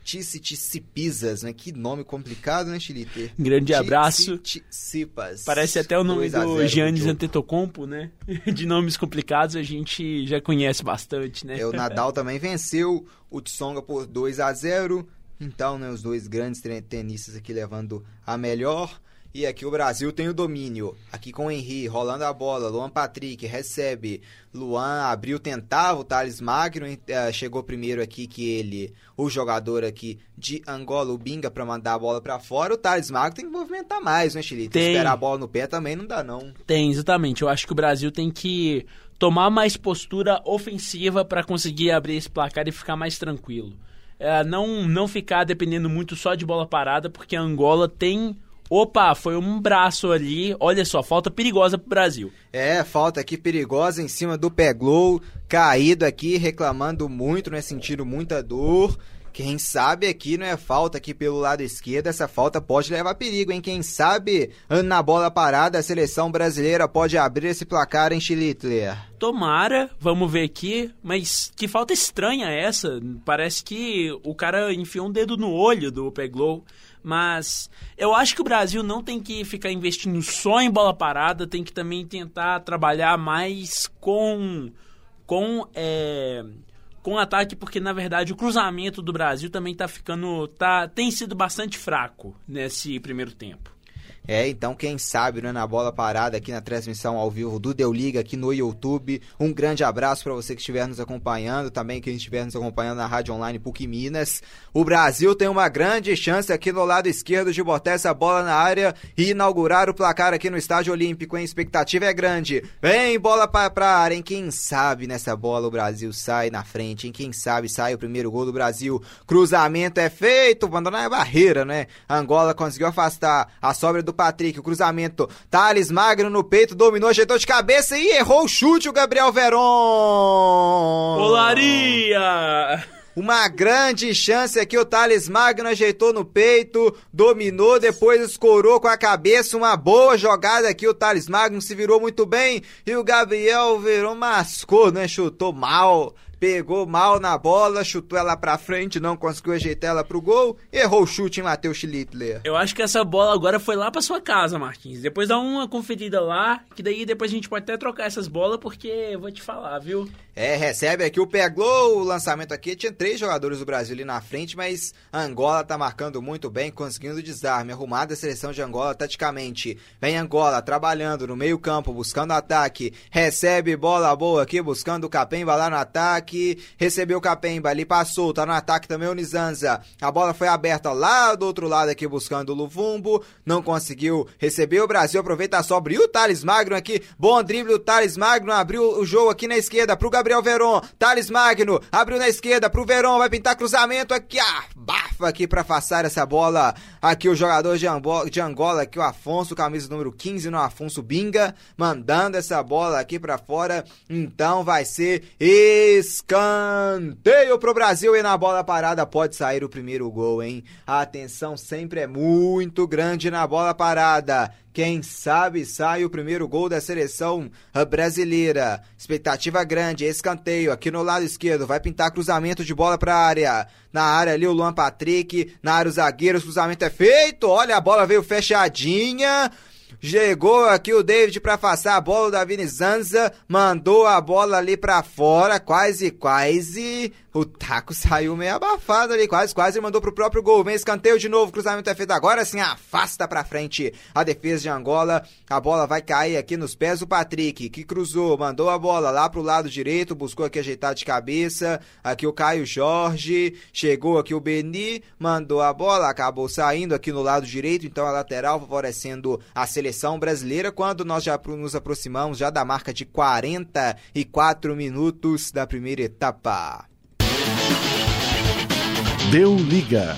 Tsitsipas, né? Que nome complicado, né, Chilite? Grande abraço. Tsitsipas. Parece até o nome do Giannis Antetokounmpo, né? De nomes complicados a gente já conhece bastante, né? É, o Nadal também venceu o Tsonga por 2 a 0 Então, né, os dois grandes tenistas aqui levando a melhor. E aqui o Brasil tem o domínio. Aqui com o Henry, rolando a bola. Luan Patrick recebe. Luan abriu, tentava. O Thales Magno uh, chegou primeiro aqui que ele, o jogador aqui de Angola, o Binga, para mandar a bola para fora. O Thales Magno tem que movimentar mais, né, Chile? Tem. Esperar a bola no pé também não dá, não. Tem, exatamente. Eu acho que o Brasil tem que tomar mais postura ofensiva para conseguir abrir esse placar e ficar mais tranquilo. É, não, não ficar dependendo muito só de bola parada, porque a Angola tem Opa, foi um braço ali. Olha só, falta perigosa pro Brasil. É, falta aqui perigosa em cima do Peglow, caído aqui, reclamando muito, né? Sentindo muita dor. Quem sabe aqui não é falta aqui pelo lado esquerdo, essa falta pode levar perigo, hein? Quem sabe na bola parada a seleção brasileira pode abrir esse placar em Chilitler. Tomara, vamos ver aqui, mas que falta estranha essa. Parece que o cara enfiou um dedo no olho do Peglow. Mas eu acho que o Brasil não tem que ficar investindo só em bola parada, tem que também tentar trabalhar mais com com é, com ataque, porque na verdade o cruzamento do Brasil também está ficando tá tem sido bastante fraco nesse primeiro tempo. É, então quem sabe, né, na bola parada aqui na transmissão ao vivo do Deu Liga aqui no YouTube. Um grande abraço para você que estiver nos acompanhando, também quem estiver nos acompanhando na Rádio Online PUC Minas. O Brasil tem uma grande chance aqui no lado esquerdo de botar essa bola na área e inaugurar o placar aqui no Estádio Olímpico? A expectativa é grande. Vem bola para pra área, hein? Quem sabe nessa bola o Brasil sai na frente, hein? Quem sabe sai o primeiro gol do Brasil. Cruzamento é feito, abandonar a barreira, né? A Angola conseguiu afastar a sobra do Patrick, o cruzamento, Thales Magno no peito, dominou, ajeitou de cabeça e errou o chute o Gabriel Veron. Olaria! Uma grande chance aqui, o Thales Magno ajeitou no peito, dominou, depois escorou com a cabeça, uma boa jogada aqui, o Thales Magno se virou muito bem e o Gabriel Veron mascou, né? Chutou mal pegou mal na bola, chutou ela pra frente, não conseguiu ajeitar ela pro gol, errou o chute em Matheus Schlittler. Eu acho que essa bola agora foi lá pra sua casa, Marquinhos. Depois dá uma conferida lá, que daí depois a gente pode até trocar essas bolas, porque eu vou te falar, viu? É, recebe aqui o Peglow, o lançamento aqui, tinha três jogadores do Brasil ali na frente, mas Angola tá marcando muito bem, conseguindo desarme, arrumada a seleção de Angola taticamente. Vem Angola trabalhando no meio campo, buscando ataque, recebe bola boa aqui, buscando o Capemba lá no ataque, recebeu o Capemba, ali passou, tá no ataque também o Nizanza. A bola foi aberta lá do outro lado aqui, buscando o Luvumbo, não conseguiu receber, o Brasil. Aproveita só, abriu o Thales Magno aqui, bom drible, o Thales Magno abriu o jogo aqui na esquerda pro Gabriel Gabriel Veron, Thales Magno, abriu na esquerda pro Veron, vai pintar cruzamento aqui, ah, bafa aqui para afastar essa bola. Aqui o jogador de, Angola, de Angola, aqui o Afonso, camisa número 15 no Afonso Binga, mandando essa bola aqui para fora. Então vai ser escanteio pro Brasil e na bola parada pode sair o primeiro gol, hein? A atenção sempre é muito grande na bola parada. Quem sabe sai o primeiro gol da seleção brasileira. Expectativa grande, escanteio aqui no lado esquerdo. Vai pintar cruzamento de bola para área. Na área ali o Luan Patrick, na área os zagueiros, cruzamento é feito. Olha, a bola veio fechadinha. Chegou aqui o David para afastar a bola, o Davi Zanza mandou a bola ali para fora, quase, quase o taco saiu meio abafado ali, quase, quase mandou pro próprio gol. Vem escanteio de novo, cruzamento é feito agora sim, afasta pra frente a defesa de Angola. A bola vai cair aqui nos pés do Patrick, que cruzou, mandou a bola lá pro lado direito, buscou aqui ajeitar de cabeça. Aqui o Caio Jorge, chegou aqui o Beni, mandou a bola, acabou saindo aqui no lado direito, então a lateral favorecendo a seleção brasileira. Quando nós já nos aproximamos já da marca de 44 minutos da primeira etapa. Deu liga.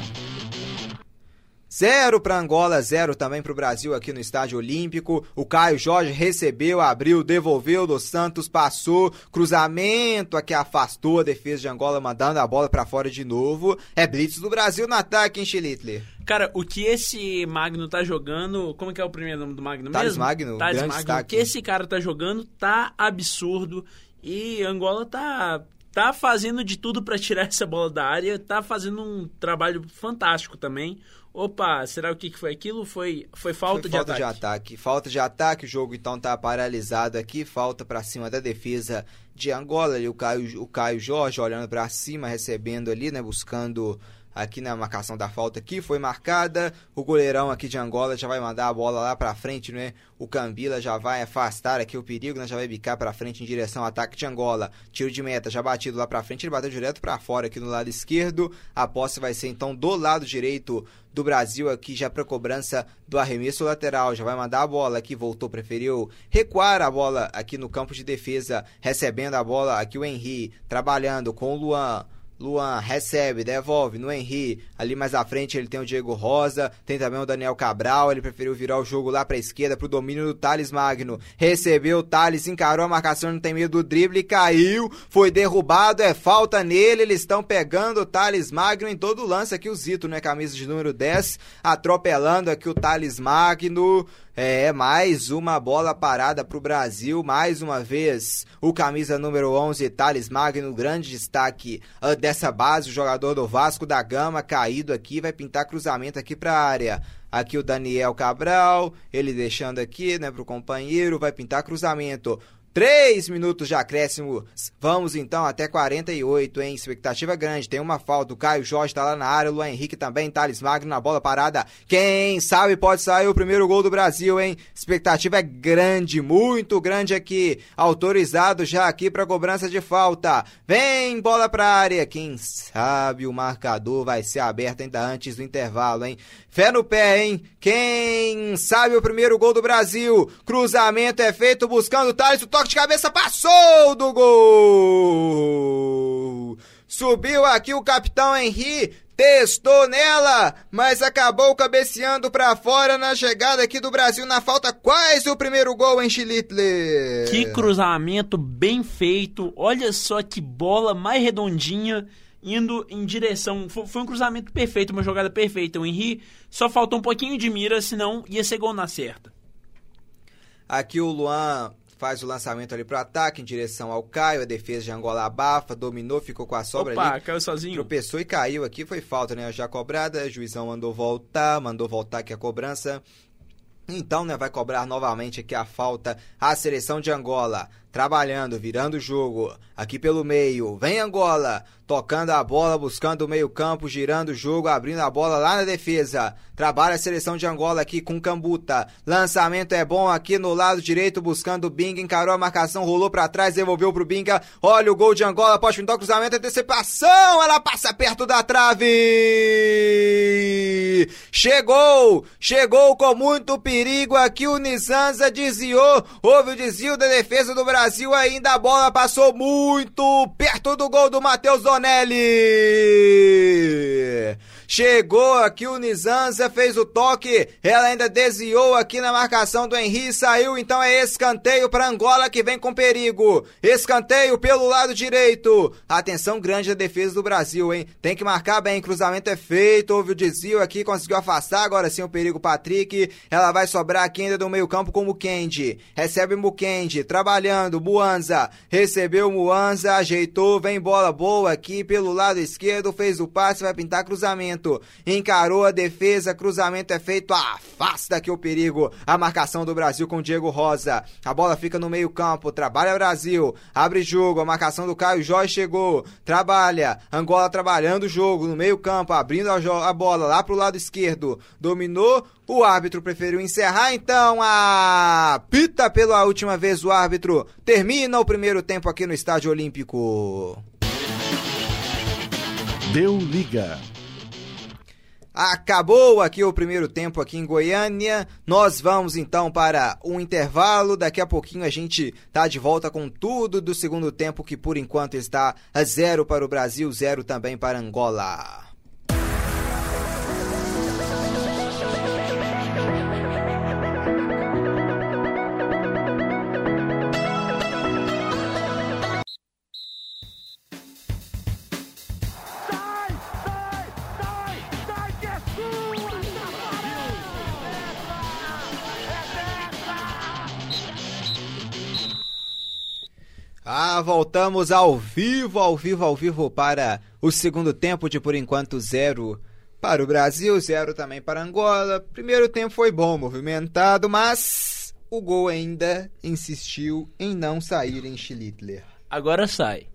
Zero para Angola, zero também para o Brasil aqui no Estádio Olímpico. O Caio Jorge recebeu, abriu, devolveu, dos Santos passou, cruzamento aqui afastou a defesa de Angola, mandando a bola para fora de novo. É blitz do Brasil no ataque, hein, Chilitler? Cara, o que esse Magno tá jogando. Como é que é o primeiro nome do Magno Thales mesmo? Magno, grande Magno. destaque. O que esse cara tá jogando tá absurdo. E Angola tá tá fazendo de tudo para tirar essa bola da área, tá fazendo um trabalho fantástico também. Opa, será o que foi aquilo? Foi, foi falta, Foi de, falta ataque. de ataque. Falta de ataque, o jogo então tá paralisado aqui, falta para cima da defesa de Angola, ali o Caio, o Caio Jorge olhando para cima, recebendo ali, né, buscando aqui na marcação da falta aqui, foi marcada, o goleirão aqui de Angola já vai mandar a bola lá para frente, né? O Cambila já vai afastar aqui o perigo, né? Já vai bicar para frente em direção ao ataque de Angola. Tiro de meta já batido lá para frente, ele bateu direto para fora aqui no lado esquerdo. A posse vai ser então do lado direito do Brasil aqui já para cobrança do arremesso lateral. Já vai mandar a bola aqui, voltou, preferiu recuar a bola aqui no campo de defesa, recebendo a bola aqui o Henry, trabalhando com o Luan. Luan recebe, devolve no Henry. Ali mais à frente ele tem o Diego Rosa, tem também o Daniel Cabral. Ele preferiu virar o jogo lá para esquerda pro domínio do Thales Magno. Recebeu o Thales, encarou a marcação, não tem medo do drible, caiu, foi derrubado, é falta nele. Eles estão pegando o Thales Magno em todo o lance aqui. O Zito, né? Camisa de número 10, atropelando aqui o Thales Magno. É, mais uma bola parada para o Brasil, mais uma vez o camisa número 11, Thales Magno, grande destaque uh, dessa base, o jogador do Vasco da Gama, caído aqui, vai pintar cruzamento aqui para a área. Aqui o Daniel Cabral, ele deixando aqui, né, pro companheiro, vai pintar cruzamento. 3 minutos de acréscimo. Vamos então até 48, hein? Expectativa grande. Tem uma falta. O Caio Jorge tá lá na área. O Luan Henrique também. Thales Magno na bola parada. Quem sabe pode sair o primeiro gol do Brasil, hein? Expectativa é grande, muito grande aqui. Autorizado já aqui para cobrança de falta. Vem bola pra área. Quem sabe o marcador vai ser aberto ainda antes do intervalo, hein? Fé no pé, hein? Quem sabe o primeiro gol do Brasil? Cruzamento é feito buscando Thales. O toque de cabeça passou do gol. Subiu aqui o capitão Henry. Testou nela, mas acabou cabeceando para fora na chegada aqui do Brasil na falta. Quase o primeiro gol em Chilitle. Que cruzamento bem feito. Olha só que bola mais redondinha indo em direção. Foi um cruzamento perfeito, uma jogada perfeita. O Henry só faltou um pouquinho de mira, senão ia ser gol na certa. Aqui o Luan faz o lançamento ali pro ataque em direção ao Caio, a defesa de Angola abafa, dominou, ficou com a sobra Opa, ali. caiu sozinho. Tropeçou e caiu aqui, foi falta, né? Já cobrada, o juizão mandou voltar, mandou voltar aqui a cobrança. Então, né, vai cobrar novamente aqui a falta a seleção de Angola. Trabalhando, virando o jogo. Aqui pelo meio. Vem Angola. Tocando a bola, buscando o meio-campo, girando o jogo, abrindo a bola lá na defesa. Trabalha a seleção de Angola aqui com Cambuta. Lançamento é bom aqui no lado direito, buscando o Binga. Encarou a marcação, rolou para trás, devolveu pro Binga. Olha o gol de Angola, pode pintar o cruzamento, antecipação. Ela passa perto da trave. Chegou, chegou com muito perigo aqui. O Nizanza desviou. Houve o desvio da defesa do Brasil ainda. A bola passou muito perto do gol do Matheus Donelli. Chegou aqui o Nizanza, fez o toque, ela ainda desviou aqui na marcação do Henry, saiu, então é escanteio para Angola que vem com perigo. Escanteio pelo lado direito. Atenção grande da defesa do Brasil, hein? Tem que marcar bem, cruzamento é feito, houve o desvio aqui, conseguiu afastar, agora sim o perigo Patrick. Ela vai sobrar aqui ainda do meio-campo com o Mukendi. Recebe o Mukendi, trabalhando, Muanza. Recebeu Muanza, ajeitou, vem bola boa aqui pelo lado esquerdo, fez o passe, vai pintar cruzamento encarou a defesa, cruzamento é feito, afasta aqui o perigo, a marcação do Brasil com Diego Rosa, a bola fica no meio campo, trabalha Brasil, abre jogo, a marcação do Caio Jorge chegou, trabalha, Angola trabalhando o jogo no meio campo, abrindo a, a bola lá pro lado esquerdo, dominou, o árbitro preferiu encerrar, então a pita pela última vez o árbitro. Termina o primeiro tempo aqui no Estádio Olímpico. Deu liga. Acabou aqui o primeiro tempo aqui em Goiânia. Nós vamos então para um intervalo. Daqui a pouquinho a gente tá de volta com tudo do segundo tempo que por enquanto está a zero para o Brasil, zero também para Angola. Ah, voltamos ao vivo, ao vivo, ao vivo para o segundo tempo de por enquanto zero para o Brasil, zero também para Angola. Primeiro tempo foi bom, movimentado, mas o gol ainda insistiu em não sair em Schlittler. Agora sai.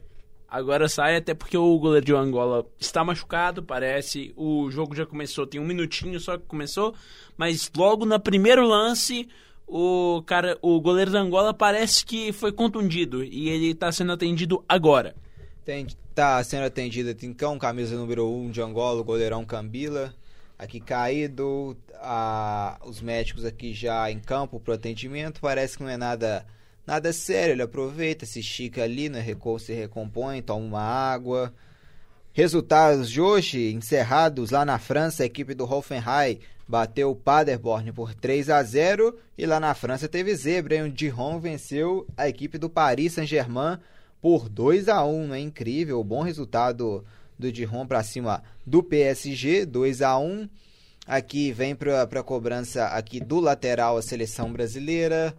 Agora sai, até porque o goleiro de Angola está machucado, parece. O jogo já começou, tem um minutinho só que começou, mas logo no primeiro lance o cara, o goleiro da Angola parece que foi contundido e ele está sendo atendido agora. Tem, tá sendo atendido então, camisa número 1 um de Angola, o goleirão Cambila, aqui caído, a, os médicos aqui já em campo pro atendimento, parece que não é nada nada sério, ele aproveita, se estica ali, né, se recompõe, toma uma água. Resultados de hoje, encerrados lá na França, a equipe do Hoffenheim bateu o Paderborn por 3 a 0 e lá na França teve zebra, hein? o Dijon venceu a equipe do Paris Saint-Germain por 2 a 1, é incrível, bom resultado do Dijon para cima do PSG, 2 a 1. Aqui vem para a cobrança aqui do lateral a seleção brasileira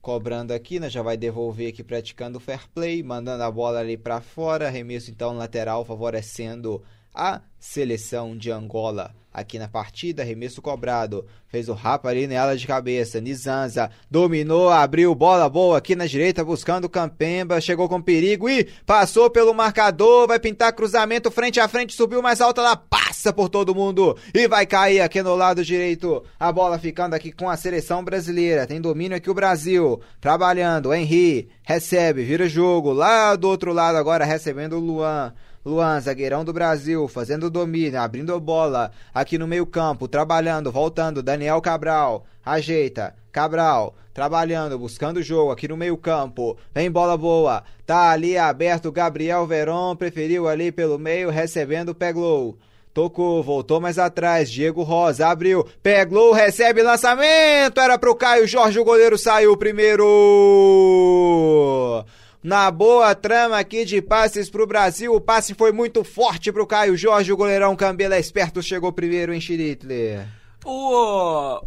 cobrando aqui, né? Já vai devolver aqui praticando o fair play, mandando a bola ali para fora, arremesso então lateral favorecendo a seleção de Angola aqui na partida, arremesso cobrado, fez o rapa ali nela de cabeça, Nizanza dominou, abriu bola boa aqui na direita, buscando Campemba, chegou com perigo e passou pelo marcador, vai pintar cruzamento frente a frente, subiu mais alto, ela passa por todo mundo e vai cair aqui no lado direito, a bola ficando aqui com a seleção brasileira, tem domínio aqui o Brasil, trabalhando, Henry, recebe, vira jogo, lá do outro lado agora recebendo o Luan, Luan, zagueirão do Brasil, fazendo domínio, abrindo bola aqui no meio-campo, trabalhando, voltando. Daniel Cabral, ajeita. Cabral, trabalhando, buscando o jogo aqui no meio-campo. Vem bola boa. Tá ali aberto Gabriel Veron, preferiu ali pelo meio, recebendo Peglou. Tocou, voltou mais atrás. Diego Rosa abriu, Peglou, recebe lançamento. Era pro Caio Jorge, o goleiro saiu primeiro na boa trama aqui de passes pro Brasil. O passe foi muito forte pro Caio Jorge. O goleirão Cambela esperto chegou primeiro em Schlittler. O...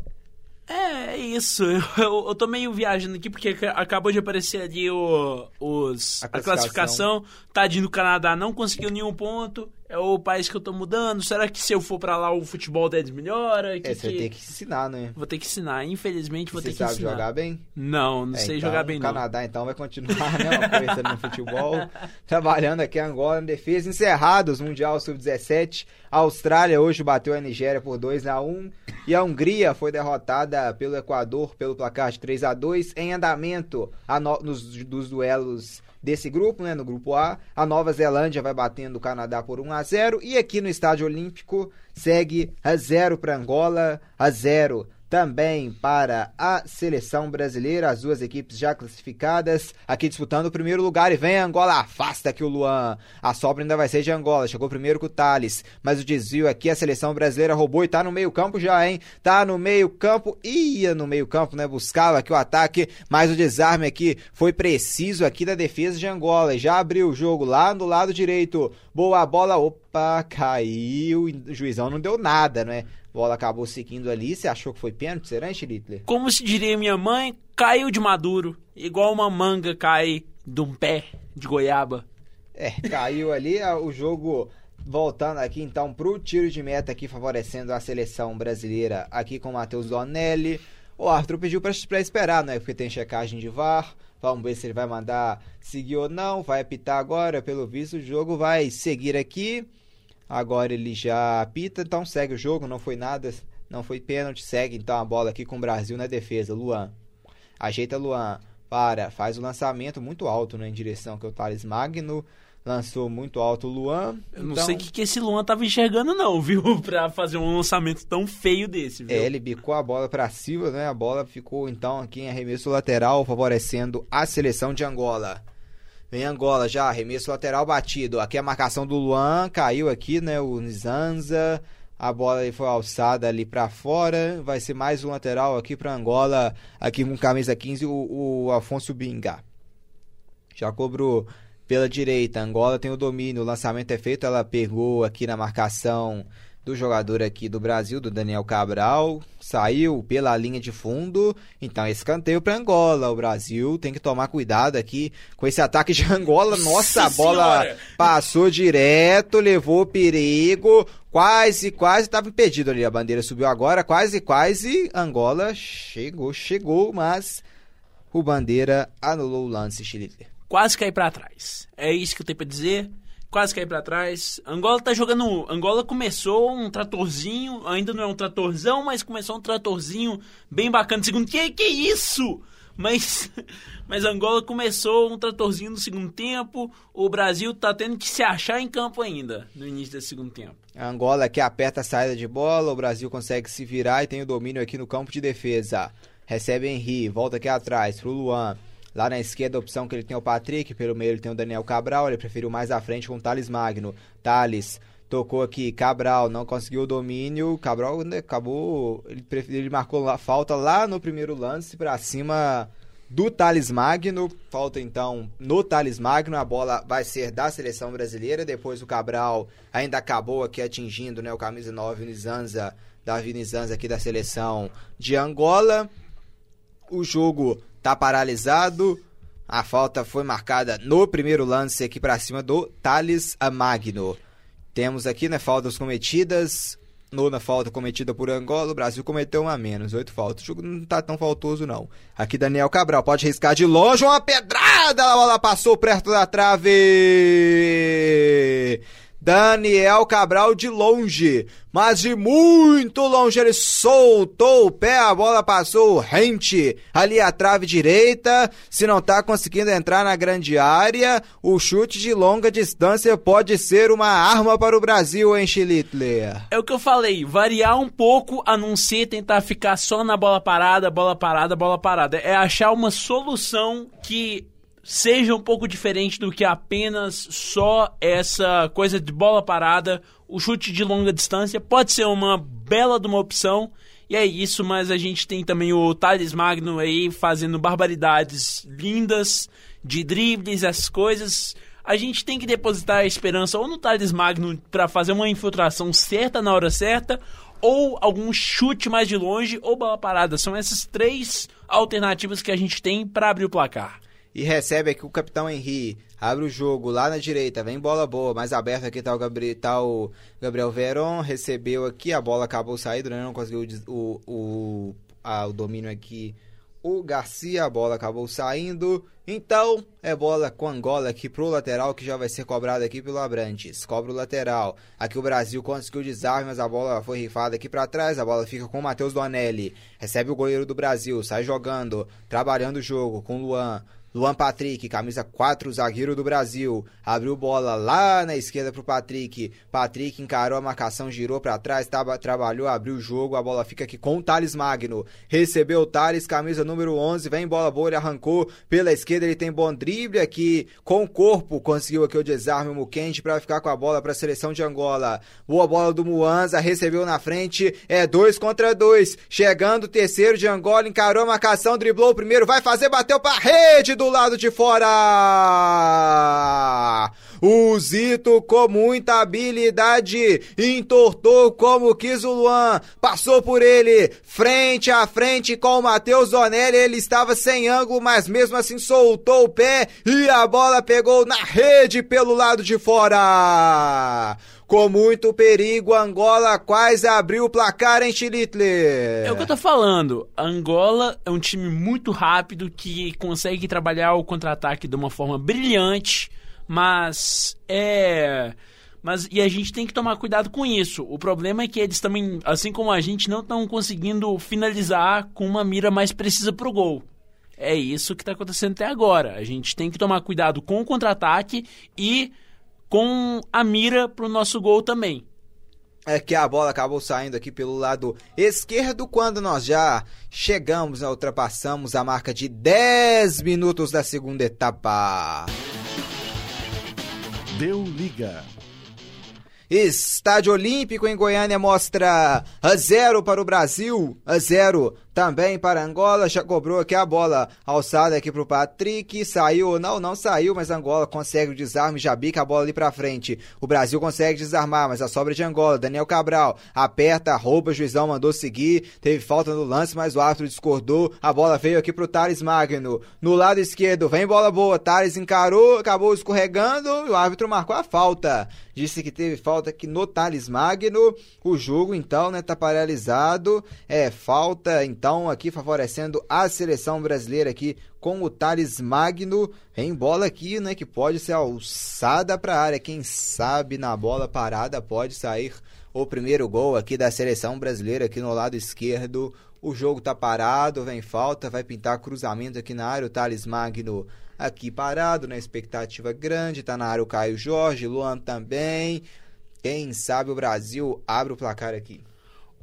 É, é isso. Eu, eu tô meio viajando aqui porque acabou de aparecer ali o, os, A a, classificação. classificação. Tadinho do Canadá não conseguiu nenhum ponto. É o país que eu tô mudando. Será que se eu for pra lá o futebol deles melhora? Que, É, você que- ter que ensinar, né? Vou ter que ensinar. Infelizmente vou Você ter que sabe ensinar. jogar bem? Não, não É, sei então, jogar bem o não. Canadá, então, vai continuar a mesma coisa no futebol. Trabalhando aqui em Angola, em defesa. Encerrados, Mundial Sub-17. A Austrália hoje bateu a Nigéria por 2 a 1 E a Hungria foi derrotada pelo Equador pelo placar de 3 a 2 Em andamento a no- nos, dos duelos desse grupo, né, no grupo A. A Nova Zelândia vai batendo o Canadá por 1 a 0 E aqui no Estádio Olímpico segue a 0 para Angola, a 0 também para a seleção brasileira, as duas equipes já classificadas, aqui disputando o primeiro lugar. E vem Angola, afasta aqui o Luan, a sobra ainda vai ser de Angola, chegou primeiro com o Thales, mas o desvio aqui a seleção brasileira roubou e tá no meio campo já, hein, tá no meio campo, ia no meio campo, né, buscava aqui o ataque, mas o desarme aqui foi preciso aqui da defesa de Angola, e já abriu o jogo lá no lado direito, boa bola, opa, caiu, o juizão não deu nada, né, bola acabou seguindo ali. Você achou que foi pênalti, será, Hitler? Como se diria minha mãe, caiu de maduro. Igual uma manga cai de um pé de goiaba. É, caiu ali ah, o jogo. Voltando aqui então pro tiro de meta aqui favorecendo a seleção brasileira aqui com o Matheus Donelli. O árbitro pediu pra esperar, né? Porque tem checagem de VAR. Vamos ver se ele vai mandar seguir ou não. Vai apitar agora. Pelo visto, o jogo vai seguir aqui. Agora ele já apita, então segue o jogo. Não foi nada, não foi pênalti. Segue então a bola aqui com o Brasil na defesa. Luan. Ajeita Luan. Para, faz o lançamento muito alto né, em direção que é o Thales Magno. Lançou muito alto o Luan. Eu não então- sei o que, que esse Luan tava enxergando, não, viu? pra fazer um lançamento tão feio desse, viu? É, ele bicou a bola pra cima, né? A bola ficou então aqui em arremesso lateral, favorecendo a seleção de Angola. Vem Angola já, arremesso lateral batido. Aqui a marcação do Luan, caiu aqui, né? O Nizanza. A bola foi alçada ali pra fora. Vai ser mais um lateral aqui pra Angola. Aqui com camisa 15, o, o Afonso Binga. Já cobrou pela direita. Angola tem o domínio. O lançamento é feito. Ela pegou aqui na marcação do jogador aqui do Brasil, do Daniel Cabral. Saiu pela linha de fundo. Então, escanteio para Angola. O Brasil tem que tomar cuidado aqui com esse ataque de Angola. Nossa, a bola Senhora! passou direto, levou perigo. Quase, quase estava impedido ali. A bandeira subiu agora. Quase, quase. Angola chegou, chegou, mas o bandeira anulou o lance, Chile. Quase cair pra trás. É isso que eu tenho pra dizer. Quase cair pra trás. Angola tá jogando. Angola começou um tratorzinho. Ainda não é um tratorzão, mas começou um tratorzinho bem bacana. Segundo, que que isso? Mas, mas Angola começou um tratorzinho no segundo tempo. O Brasil tá tendo que se achar em campo ainda no início desse segundo tempo. A Angola que aperta a saída de bola, o Brasil consegue se virar e tem o domínio aqui no campo de defesa. Recebe Henri, volta aqui atrás pro Luan. Lá na esquerda, a opção que ele tem é o Patrick, pelo meio ele tem o Daniel Cabral, ele preferiu mais à frente com o Thales Magno. Thales tocou aqui, Cabral não conseguiu o domínio, Cabral né, acabou, ele, ele marcou lá, falta lá no primeiro lance pra cima do Thales Magno. Falta então no Thales Magno. A bola vai ser da seleção brasileira. Depois o Cabral ainda acabou aqui atingindo né, o camisa 9, o Nizanza, Davi Nizanza aqui da seleção de Angola. O jogo tá paralisado. A falta foi marcada no primeiro lance aqui pra cima do Thales Magno. Temos aqui, né, faltas cometidas. Nona falta cometida por Angola, o Brasil cometeu uma menos, oito faltas. O jogo não tá tão faltoso, não. Aqui Daniel Cabral pode riscar de longe, uma pedrada, a bola passou perto da trave. Daniel Cabral de longe, mas de muito longe ele soltou o pé, a bola passou rente ali a trave direita. Se não tá conseguindo entrar na grande área, o chute de longa distância pode ser uma arma para o Brasil, hein, Chilitler? É o que eu falei, variar um pouco, a não ser tentar ficar só na bola parada, bola parada, bola parada. É achar uma solução que seja um pouco diferente do que apenas só essa coisa de bola parada. O chute de longa distância pode ser uma bela de uma opção. E é isso, mas a gente tem também o Thales Magno aí fazendo barbaridades lindas de dribles, essas coisas. A gente tem que depositar a esperança ou no Thales Magno para fazer uma infiltração certa na hora certa, ou algum chute mais de longe ou bola parada. São essas três alternativas que a gente tem para abrir o placar. E recebe aqui o capitão Henry. Abre o jogo lá na direita, vem bola boa, mais aberto aqui tá o, Gabriel, tá o Gabriel Veron, recebeu aqui, a bola acabou saindo, né? não conseguiu o, o, a, o domínio aqui o Garcia, a bola acabou saindo. Então, é bola com Angola aqui pro lateral, que já vai ser cobrado aqui pelo Abrantes. Cobra o lateral. Aqui o Brasil conseguiu desarme, mas a bola foi rifada aqui para trás. A bola fica com o Matheus Donelli. Recebe o goleiro do Brasil, sai jogando, trabalhando o jogo com o Luan. Luan Patrick, camisa 4, zagueiro do Brasil. Abriu bola lá na esquerda pro Patrick. Patrick encarou a marcação, girou para trás, tava, trabalhou, abriu o jogo. A bola fica aqui com o Thales Magno. Recebeu o Thales, camisa número 11. Vem bola boa, ele arrancou pela esquerda. Ele tem bom drible aqui com o corpo. Conseguiu aqui o desarme, o Mukente para ficar com a bola para a seleção de Angola. Boa bola do Muanza, recebeu na frente. É dois contra dois. Chegando o terceiro de Angola, encarou a marcação, driblou o primeiro, vai fazer, bateu pra rede do lado de fora. O Zito, com muita habilidade, entortou como quis o Luan. Passou por ele, frente a frente com o Matheus Donelli. Ele estava sem ângulo, mas mesmo assim soltou o pé e a bola pegou na rede pelo lado de fora. Com muito perigo, Angola quase abriu o placar em Chilitle. É o que eu tô falando. Angola é um time muito rápido que consegue trabalhar o contra-ataque de uma forma brilhante, mas é. Mas e a gente tem que tomar cuidado com isso. O problema é que eles também, assim como a gente, não estão conseguindo finalizar com uma mira mais precisa pro gol. É isso que está acontecendo até agora. A gente tem que tomar cuidado com o contra-ataque e com a mira para o nosso gol também. É que a bola acabou saindo aqui pelo lado esquerdo quando nós já chegamos, né, ultrapassamos a marca de 10 minutos da segunda etapa. Deu liga. Estádio Olímpico em Goiânia mostra a zero para o Brasil, a zero também para Angola, já cobrou aqui a bola. Alçada aqui pro Patrick, saiu, não, não saiu, mas Angola consegue o desarme, já bica a bola ali pra frente. O Brasil consegue desarmar, mas a sobra de Angola, Daniel Cabral, aperta, rouba, o juizão mandou seguir, teve falta no lance, mas o árbitro discordou, a bola veio aqui pro Thales Magno. No lado esquerdo, vem bola boa, Thales encarou, acabou escorregando e o árbitro marcou a falta. Disse que teve falta aqui no Thales Magno, o jogo então, né, tá paralisado, é falta, então então, aqui favorecendo a seleção brasileira aqui com o Thales Magno em bola aqui, né, que pode ser alçada para a área. Quem sabe na bola parada pode sair o primeiro gol aqui da seleção brasileira aqui no lado esquerdo. O jogo tá parado, vem falta, vai pintar cruzamento aqui na área. O Thales Magno aqui parado, na expectativa grande. Tá na área o Caio Jorge, Luan também. Quem sabe o Brasil abre o placar aqui.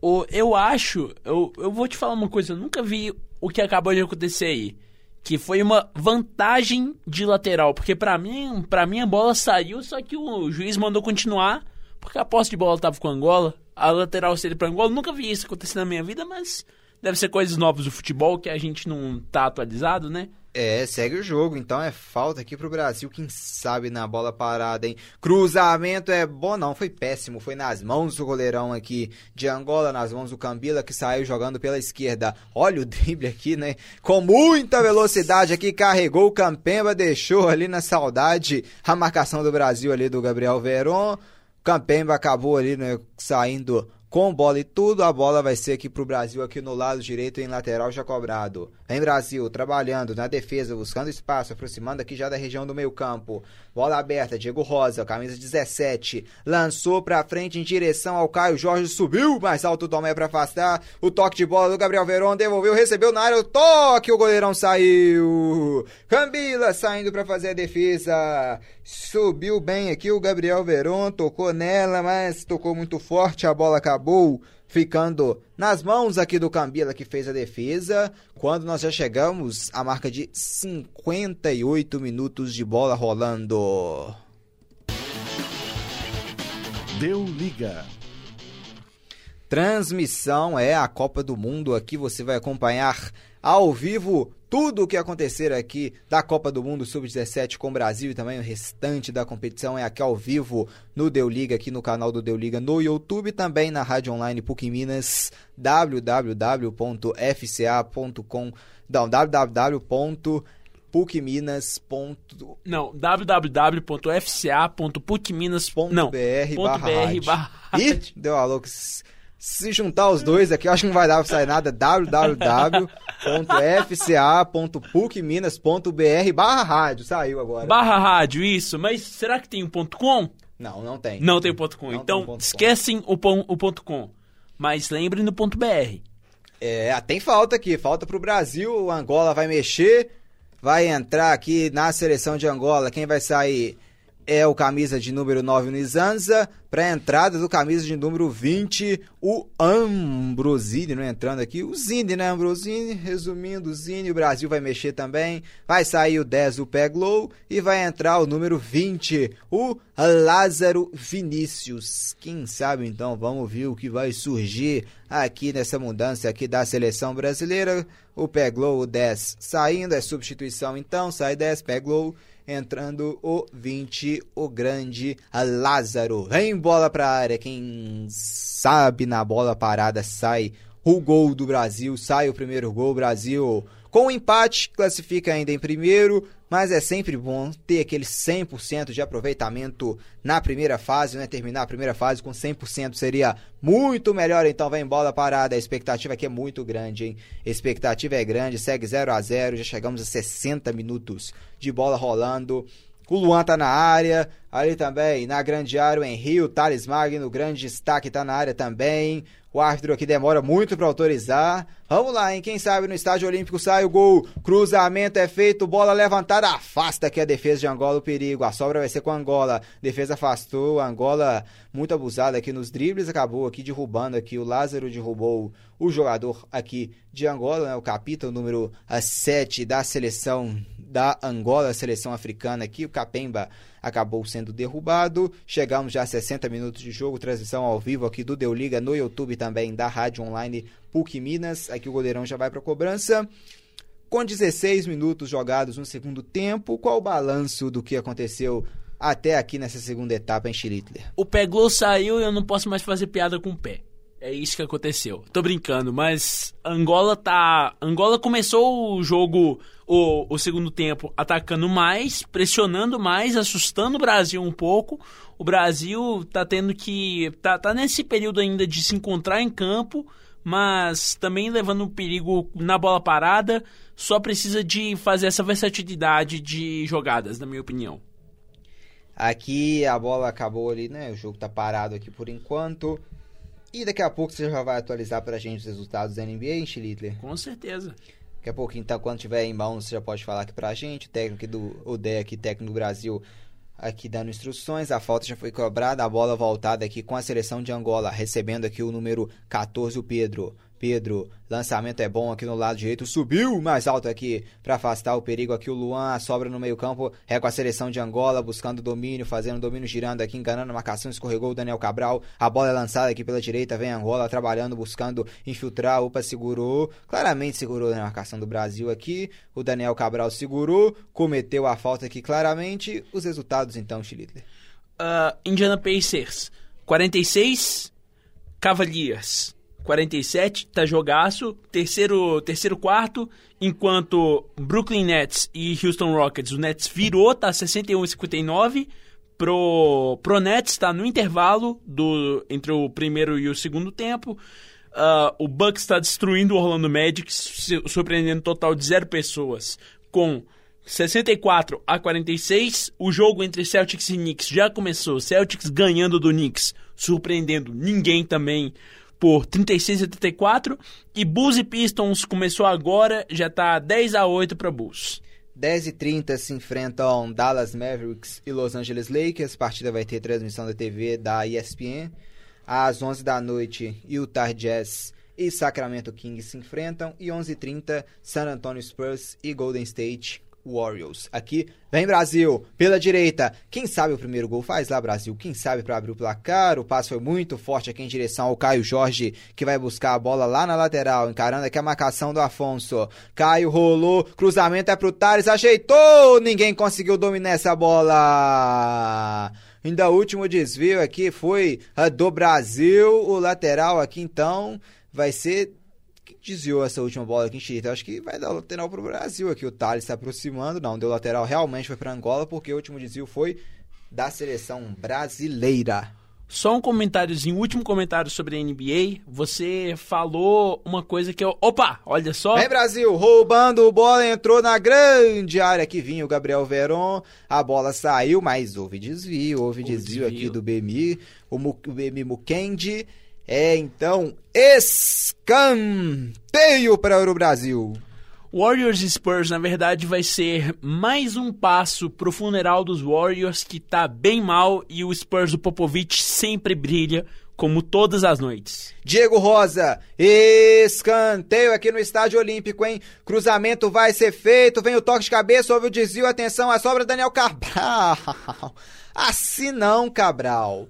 O, eu acho, eu, eu vou te falar uma coisa, eu nunca vi o que acabou de acontecer aí. Que foi uma vantagem de lateral. Porque para mim, para mim a bola saiu, só que o juiz mandou continuar. Porque a posse de bola tava com a Angola. A lateral seria pra Angola. Nunca vi isso acontecer na minha vida, mas deve ser coisas novas do futebol que a gente não tá atualizado, né? É, segue o jogo, então é falta aqui pro Brasil, quem sabe na bola parada, hein? Cruzamento é bom, não, foi péssimo, foi nas mãos do goleirão aqui de Angola, nas mãos do Cambila, que saiu jogando pela esquerda. Olha o drible aqui, né? Com muita velocidade aqui, carregou o Campemba, deixou ali na saudade a marcação do Brasil ali do Gabriel Veron. Campemba acabou ali, né, saindo com bola e tudo, a bola vai ser aqui pro Brasil, aqui no lado direito, em lateral já cobrado. Vem Brasil, trabalhando na defesa, buscando espaço, aproximando aqui já da região do meio campo. Bola aberta, Diego Rosa, camisa 17, lançou pra frente em direção ao Caio Jorge, subiu mais alto o Tomé pra afastar. O toque de bola do Gabriel Veron, devolveu, recebeu na área, o toque, o goleirão saiu. Cambila saindo pra fazer a defesa. Subiu bem aqui o Gabriel Veron, tocou nela, mas tocou muito forte, a bola acabou ficando nas mãos aqui do Cambila que fez a defesa, quando nós já chegamos à marca de 58 minutos de bola rolando. Deu liga. Transmissão é a Copa do Mundo aqui você vai acompanhar ao vivo tudo o que acontecer aqui da Copa do Mundo Sub-17 com o Brasil e também o restante da competição é aqui ao vivo no Deu Liga, aqui no canal do Deu Liga no YouTube, também na rádio online PUC Minas, www.fca.com, não, www.pucminas. Não, www.fca.pucminas.br barra, barra Ih, deu a louca. Se juntar os dois aqui, eu acho que não vai dar pra sair nada. www.fca.pucminas.br barra rádio. Saiu agora. Barra rádio, isso. Mas será que tem um ponto .com? Não, não tem. Não tem ponto .com. Não então, tem ponto esquecem o, pon- o ponto .com. Mas lembrem do ponto .br. É, tem falta aqui. Falta pro Brasil. O Angola vai mexer. Vai entrar aqui na seleção de Angola. Quem vai sair é o camisa de número 9, o Nizanza. Pra entrada do camisa de número 20, o Ambrosini, não entrando aqui. O Zini, né, Ambrosini? Resumindo, o Zini, o Brasil vai mexer também. Vai sair o 10, o Peglow. E vai entrar o número 20, o Lázaro Vinícius. Quem sabe, então, vamos ver o que vai surgir aqui nessa mudança aqui da seleção brasileira. O Peglow, o 10, saindo. É substituição, então. Sai 10, Peglow entrando o 20, o grande Lázaro. Vem bola pra área, quem sabe na bola parada sai o gol do Brasil, sai o primeiro gol, Brasil com o empate, classifica ainda em primeiro, mas é sempre bom ter aquele 100% de aproveitamento na primeira fase, né? Terminar a primeira fase com 100% seria muito melhor, então vem bola parada, a expectativa aqui é muito grande, hein? A expectativa é grande, segue 0 a 0 já chegamos a 60 minutos de bola rolando. O Luan tá na área, ali também na grande área o Henry, o Thales Magno, grande destaque tá na área também. O árbitro aqui demora muito para autorizar. Vamos lá, hein? Quem sabe no estádio olímpico sai o gol. Cruzamento é feito, bola levantada, afasta aqui a defesa de Angola o perigo. A sobra vai ser com Angola. Defesa afastou, Angola muito abusada aqui nos dribles, acabou aqui derrubando aqui o Lázaro derrubou o jogador aqui de Angola, né? O capitão número 7 da seleção da Angola, seleção africana aqui, o Capemba acabou sendo derrubado. Chegamos já a 60 minutos de jogo, transmissão ao vivo aqui do Deu Liga no YouTube também da Rádio Online PUC Minas. Aqui o goleirão já vai para cobrança. Com 16 minutos jogados no segundo tempo, qual o balanço do que aconteceu até aqui nessa segunda etapa em Schlittler? O pé gol saiu e eu não posso mais fazer piada com o pé. É isso que aconteceu. Tô brincando, mas Angola tá. Angola começou o jogo, o, o segundo tempo, atacando mais, pressionando mais, assustando o Brasil um pouco. O Brasil tá tendo que. tá, tá nesse período ainda de se encontrar em campo, mas também levando perigo na bola parada. Só precisa de fazer essa versatilidade de jogadas, na minha opinião. Aqui a bola acabou ali, né? O jogo tá parado aqui por enquanto. E daqui a pouco você já vai atualizar pra gente os resultados da NBA, hein, Schlittler? Com certeza. Daqui a pouco, então, quando tiver mãos, você já pode falar aqui pra gente. O técnico do Odeia aqui, técnico do Brasil, aqui dando instruções. A falta já foi cobrada, a bola voltada aqui com a seleção de Angola, recebendo aqui o número 14, o Pedro. Pedro, lançamento é bom aqui no lado direito, subiu mais alto aqui para afastar o perigo aqui o Luan, sobra no meio-campo, é com a seleção de Angola, buscando domínio, fazendo domínio girando aqui, enganando a marcação, escorregou o Daniel Cabral, a bola é lançada aqui pela direita, vem Angola trabalhando, buscando infiltrar, opa, segurou, claramente segurou na marcação do Brasil aqui, o Daniel Cabral segurou, cometeu a falta aqui claramente, os resultados então, Schlittler. Uh, Indiana Pacers, 46, Cavaliers, 47, tá jogaço. Terceiro, terceiro quarto, enquanto Brooklyn Nets e Houston Rockets, o Nets virou, tá 61 e 59. Pro, pro Nets tá no intervalo do, entre o primeiro e o segundo tempo. Uh, o Bucks está destruindo o Orlando Magic, surpreendendo um total de zero pessoas, com 64 a 46. O jogo entre Celtics e Knicks já começou. Celtics ganhando do Knicks, surpreendendo ninguém também por 36 a 34 e Bulls e Pistons começou agora, já tá 10 a 8 para Bulls. 10 e 30 se enfrentam Dallas Mavericks e Los Angeles Lakers. A partida vai ter transmissão da TV da ESPN. Às 11 da noite, Utah Jazz e Sacramento Kings se enfrentam. E 11 h 30 San Antonio Spurs e Golden State Warriors. Aqui vem Brasil pela direita. Quem sabe o primeiro gol faz lá, Brasil? Quem sabe para abrir o placar? O passe foi muito forte aqui em direção ao Caio Jorge, que vai buscar a bola lá na lateral, encarando aqui a marcação do Afonso. Caio rolou, cruzamento é pro Thales, ajeitou! Ninguém conseguiu dominar essa bola. Ainda o último desvio aqui foi do Brasil. O lateral aqui então vai ser desviou essa última bola aqui em Chile. Então, acho que vai dar lateral pro Brasil aqui. O Thales está aproximando. Não, deu lateral realmente foi para Angola, porque o último desvio foi da seleção brasileira. Só um comentáriozinho, último comentário sobre a NBA. Você falou uma coisa que eu. Opa! Olha só. Vem, Brasil! Roubando bola, entrou na grande área que vinha o Gabriel Veron. A bola saiu, mas houve desvio. Houve, houve desvio, desvio, aqui do BMI. O, Mu, o BMI Mukendi. É então escanteio para o Brasil. Warriors Spurs, na verdade, vai ser mais um passo pro funeral dos Warriors que tá bem mal e o Spurs do Popovich sempre brilha, como todas as noites. Diego Rosa, escanteio aqui no Estádio Olímpico, hein? Cruzamento vai ser feito, vem o toque de cabeça, houve o desvio, atenção, a sobra Daniel Cabral. Assim não, Cabral.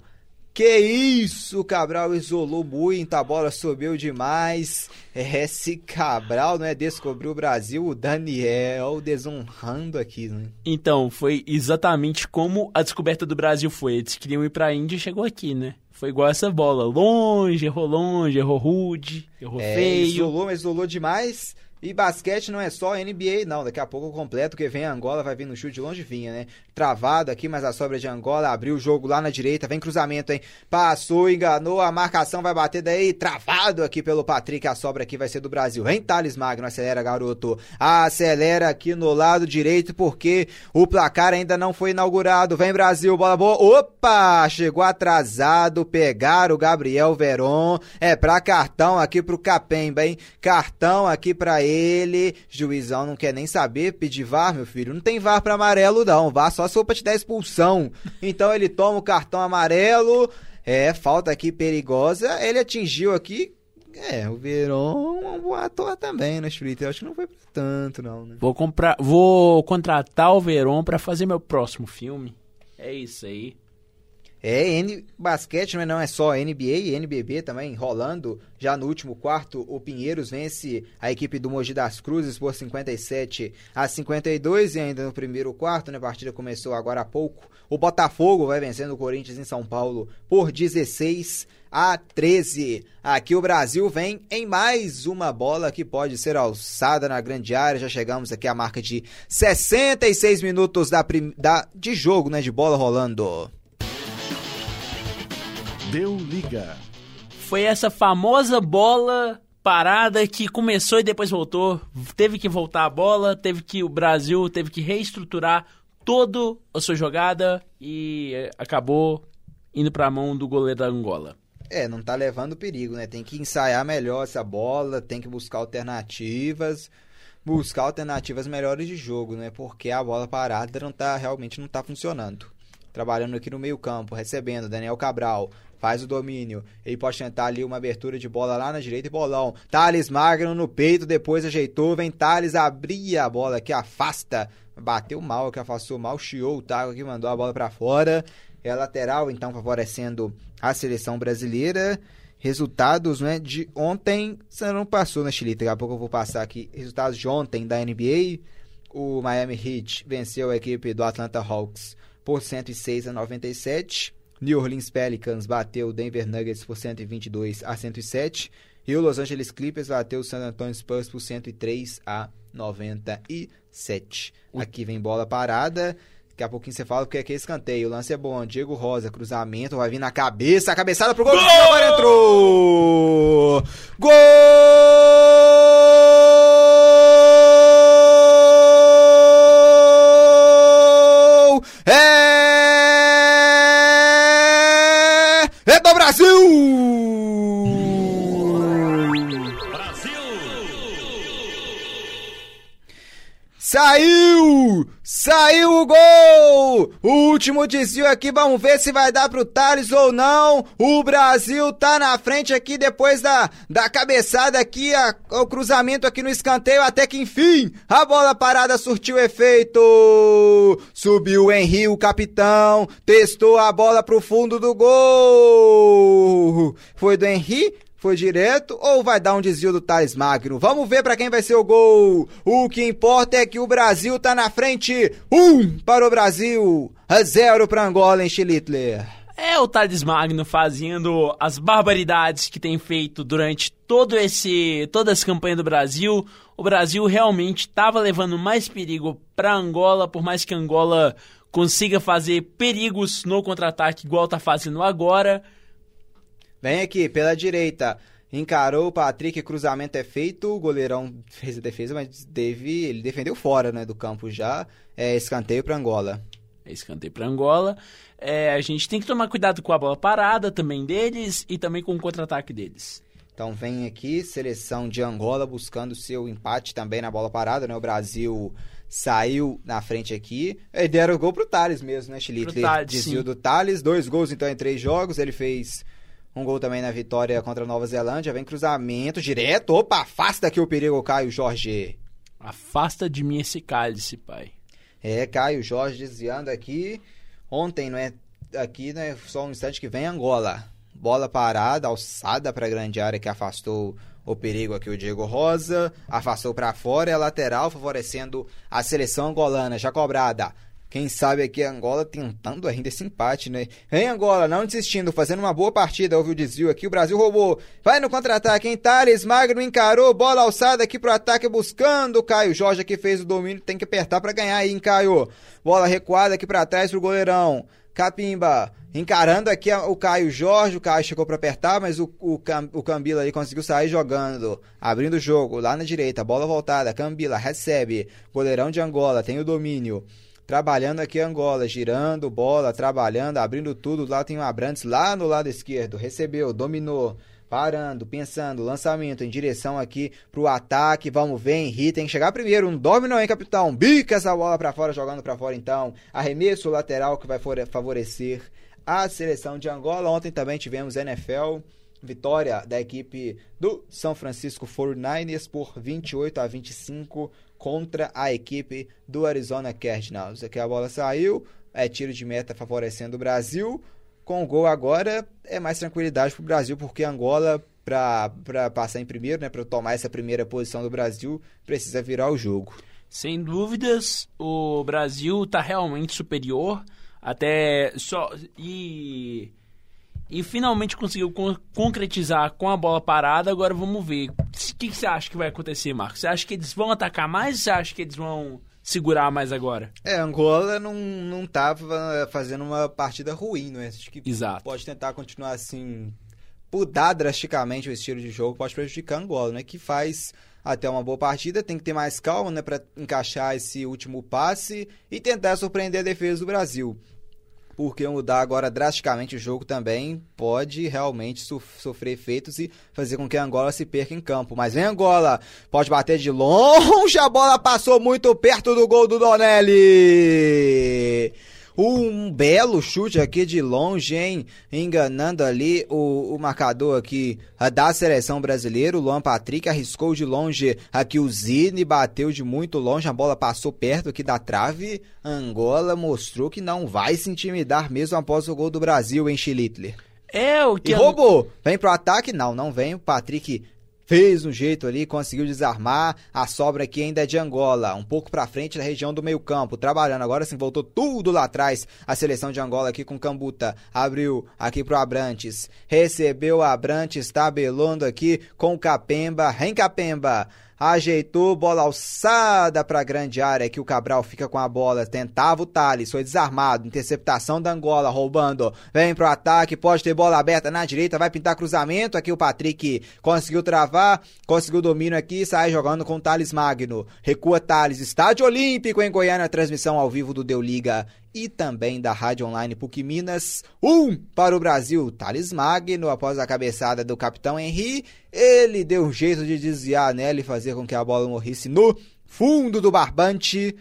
Que isso, Cabral isolou muito, a bola subiu demais. Esse Cabral, né, descobriu o Brasil, o Daniel desonrando aqui, né? Então, foi exatamente como a descoberta do Brasil foi. Eles queriam ir pra Índia e chegou aqui, né? Foi igual essa bola, longe, errou longe, errou rude, errou é, feio. Isolou, mas isolou demais. E basquete não é só NBA, não. Daqui a pouco eu completo, que vem Angola, vai vir no chute de longe vinha, né? Travado aqui, mas a sobra de Angola abriu o jogo lá na direita, vem cruzamento, hein? Passou, enganou, a marcação vai bater daí, travado aqui pelo Patrick, a sobra aqui vai ser do Brasil. Hein, Thales Magno? Acelera, garoto. Acelera aqui no lado direito, porque o placar ainda não foi inaugurado. Vem Brasil, bola boa. Opa! Chegou atrasado, pegaram o Gabriel Veron. É pra cartão aqui pro Capemba, hein? Cartão aqui pra ele ele. Juizão não quer nem saber pedir VAR, meu filho. Não tem VAR para amarelo, não. VAR só se for pra te dar expulsão. Então ele toma o cartão amarelo. É, falta aqui perigosa. Ele atingiu aqui. É, o Verón é um bom ator também, né, Felipe? Eu acho que não foi pra tanto, não, né? Vou comprar. Vou contratar o Verón para fazer meu próximo filme. É isso aí. É, N basquete mas não é só NBA e NBB também rolando. Já no último quarto, o Pinheiros vence a equipe do Mogi das Cruzes por 57 a 52 e ainda no primeiro quarto, né, a partida começou agora há pouco. O Botafogo vai vencendo o Corinthians em São Paulo por 16 a 13. Aqui o Brasil vem em mais uma bola que pode ser alçada na grande área. Já chegamos aqui à marca de 66 minutos da, da de jogo, né, de bola rolando. Deu liga. Foi essa famosa bola parada que começou e depois voltou. Teve que voltar a bola, teve que o Brasil teve que reestruturar toda a sua jogada e eh, acabou indo para a mão do goleiro da Angola. É, não tá levando perigo, né? Tem que ensaiar melhor essa bola, tem que buscar alternativas, buscar alternativas melhores de jogo, né? Porque a bola parada não tá realmente não tá funcionando. Trabalhando aqui no meio-campo, recebendo Daniel Cabral, faz o domínio. Ele pode tentar ali uma abertura de bola lá na direita e bolão. Thales Magno no peito, depois ajeitou. Vem Thales, abria a bola que afasta. Bateu mal, que afastou mal. Chiou o Taco que mandou a bola para fora. É lateral, então, favorecendo a seleção brasileira. Resultados né, de ontem. Você não passou na Chile, daqui a pouco eu vou passar aqui. Resultados de ontem da NBA. O Miami Heat venceu a equipe do Atlanta Hawks por 106 a 97. New Orleans Pelicans bateu o Denver Nuggets por 122 a 107 e o Los Angeles Clippers bateu o San Antonio Spurs por 103 a 97. Aqui vem bola parada. Daqui a pouquinho você fala porque aqui é escanteio. O lance é bom. Diego Rosa, cruzamento, vai vir na cabeça. A cabeçada pro gol. gol! Agora entrou! Gol! Saiu! Saiu o gol! O último desvio aqui, vamos ver se vai dar pro Thales ou não. O Brasil tá na frente aqui depois da, da cabeçada aqui, a, o cruzamento aqui no escanteio, até que enfim, a bola parada surtiu efeito. Subiu o Henry, o capitão, testou a bola pro fundo do gol. Foi do Henry, foi direto ou vai dar um desvio do Thales Magno? Vamos ver para quem vai ser o gol. O que importa é que o Brasil tá na frente. Um para o Brasil, zero para Angola em Schlittler. É o Thales Magno fazendo as barbaridades que tem feito durante todo esse toda essa campanha do Brasil. O Brasil realmente estava levando mais perigo para Angola, por mais que Angola consiga fazer perigos no contra-ataque igual tá fazendo agora. Vem aqui, pela direita. Encarou o Patrick, cruzamento é feito. O goleirão fez a defesa, mas teve, ele defendeu fora né, do campo já. É escanteio para Angola. É escanteio para Angola. É, a gente tem que tomar cuidado com a bola parada também deles e também com o contra-ataque deles. Então vem aqui, seleção de Angola buscando seu empate também na bola parada, né? O Brasil saiu na frente aqui. E deram o gol pro Thales mesmo, né, Chilitre? Desvio do Thales, dois gols então em três jogos. Ele fez um gol também na vitória contra a Nova Zelândia. Vem cruzamento direto. Opa, afasta aqui o perigo, Caio Jorge. Afasta de mim esse cálice, pai. É, Caio Jorge desviando aqui. Ontem, não é? Aqui, né? Só um instante que vem Angola. Bola parada, alçada para a grande área que afastou o perigo aqui o Diego Rosa. Afastou para fora, é lateral, favorecendo a seleção angolana. Já cobrada. Quem sabe aqui Angola tentando ainda esse empate, né? Em Angola, não desistindo, fazendo uma boa partida. Houve o desvio aqui, o Brasil roubou. Vai no contra-ataque, hein? Thales Magno encarou, bola alçada aqui pro ataque, buscando o Caio. Jorge aqui fez o domínio, tem que apertar para ganhar aí, hein, Caio? Bola recuada aqui para trás pro goleirão. Capimba encarando aqui o Caio Jorge, o Caio chegou para apertar, mas o, o, o Cambila ali conseguiu sair jogando, abrindo o jogo, lá na direita, bola voltada, Cambila recebe, goleirão de Angola, tem o domínio, trabalhando aqui Angola, girando bola, trabalhando, abrindo tudo. Lá tem o Abrantes lá no lado esquerdo, recebeu, dominou, parando, pensando, lançamento em direção aqui pro ataque. Vamos ver, Henrique tem que chegar primeiro. Um domínio, hein, capitão? Bica essa bola para fora, jogando para fora então. Arremesso lateral que vai favorecer a seleção de Angola. Ontem também tivemos NFL. Vitória da equipe do São Francisco 49ers por 28 a 25 contra a equipe do Arizona Cardinals. Aqui a bola saiu, é tiro de meta favorecendo o Brasil. Com o gol agora é mais tranquilidade para o Brasil, porque Angola, para passar em primeiro, né, para tomar essa primeira posição do Brasil, precisa virar o jogo. Sem dúvidas, o Brasil está realmente superior. Até só. E e finalmente conseguiu con concretizar com a bola parada. Agora vamos ver. O que, que, você acha que vai acontecer, Marcos? Você acha que eles vão atacar mais ou você acha que eles vão segurar mais agora? É, Angola não, não tava fazendo uma partida ruim, não é? Acho que Exato. pode tentar continuar assim. Mudar drasticamente o estilo de jogo pode prejudicar Angola, né? Que faz até uma boa partida, tem que ter mais calma, né, para encaixar esse último passe e tentar surpreender a defesa do Brasil porque mudar agora drasticamente o jogo também pode realmente sofrer efeitos e fazer com que a Angola se perca em campo. Mas vem Angola, pode bater de longe, a bola passou muito perto do gol do Donelli. Um belo chute aqui de longe, hein? Enganando ali o, o marcador aqui da seleção brasileira. O Luan Patrick arriscou de longe aqui o Zine, bateu de muito longe. A bola passou perto aqui da trave. Angola mostrou que não vai se intimidar mesmo após o gol do Brasil, em Chilitler. É o que. E roubou! Vem pro ataque? Não, não vem. O Patrick fez um jeito ali, conseguiu desarmar. A sobra aqui ainda é de Angola, um pouco para frente da região do meio-campo, trabalhando. Agora sim voltou tudo lá atrás. A seleção de Angola aqui com Cambuta. Abriu aqui pro Abrantes. Recebeu Abrantes, tabelando aqui com Capemba. Em Capemba ajeitou, bola alçada para a grande área, que o Cabral fica com a bola, tentava o Thales, foi desarmado, interceptação da Angola, roubando, vem pro ataque, pode ter bola aberta na direita, vai pintar cruzamento, aqui o Patrick conseguiu travar, conseguiu domínio aqui, sai jogando com o Thales Magno, recua Thales, estádio olímpico em Goiânia, transmissão ao vivo do Deu Liga e também da Rádio Online PUC Minas. Um para o Brasil, Thales Magno, após a cabeçada do capitão Henry, ele deu um jeito de desviar nela e fazer com que a bola morrisse no fundo do barbante.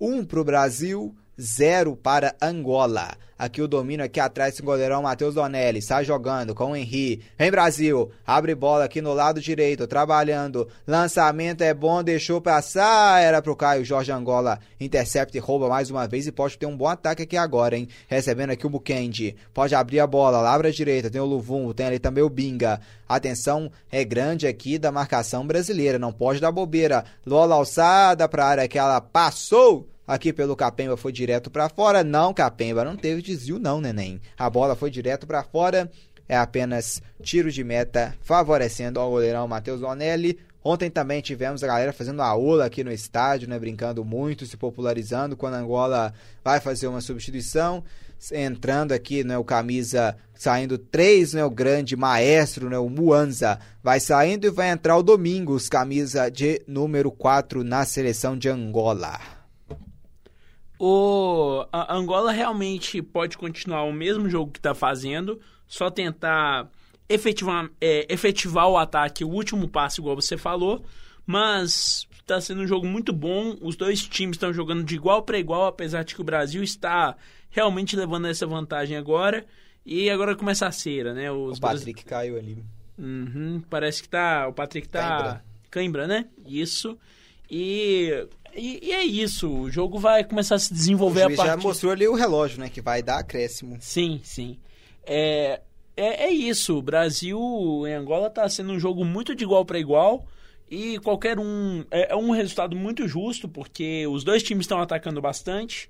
1 para o Brasil, 0 para Angola. Aqui o domínio aqui atrás, o goleirão Matheus Donelli, sai jogando com o Henri. Vem Brasil, abre bola aqui no lado direito, trabalhando. Lançamento é bom, deixou passar. Era pro Caio Jorge Angola. Intercepta e rouba mais uma vez e pode ter um bom ataque aqui agora, hein? Recebendo aqui o Bukendi. Pode abrir a bola, labra a direita, tem o Luvum, tem ali também o Binga. Atenção é grande aqui da marcação brasileira, não pode dar bobeira. Lola alçada pra área que ela passou aqui pelo Capemba foi direto para fora. Não, Capemba, não teve desvio não, neném. A bola foi direto para fora. É apenas tiro de meta favorecendo ao goleirão Matheus Donelli. Ontem também tivemos a galera fazendo a aula aqui no estádio, né, brincando muito, se popularizando quando a Angola vai fazer uma substituição. Entrando aqui, né, o camisa saindo três, né, o grande maestro, né, o Muanza, vai saindo e vai entrar o Domingos, camisa de número 4 na seleção de Angola. O a Angola realmente pode continuar o mesmo jogo que está fazendo, só tentar efetivar, é, efetivar o ataque, o último passe, igual você falou, mas está sendo um jogo muito bom. Os dois times estão jogando de igual para igual, apesar de que o Brasil está realmente levando essa vantagem agora. E agora começa a cera, né? Os o Patrick caiu ali. Uhum, parece que tá. O Patrick tá. Cãibra. Cãibra, né? Isso. E e, e, é isso, o jogo vai começar a se desenvolver o a partir... já mostrou ali o relógio, né, que vai dar acréscimo. Sim, sim. É, é, é isso, o Brasil em Angola está sendo um jogo muito de igual para igual e qualquer um... É, é um resultado muito justo, porque os dois times estão atacando bastante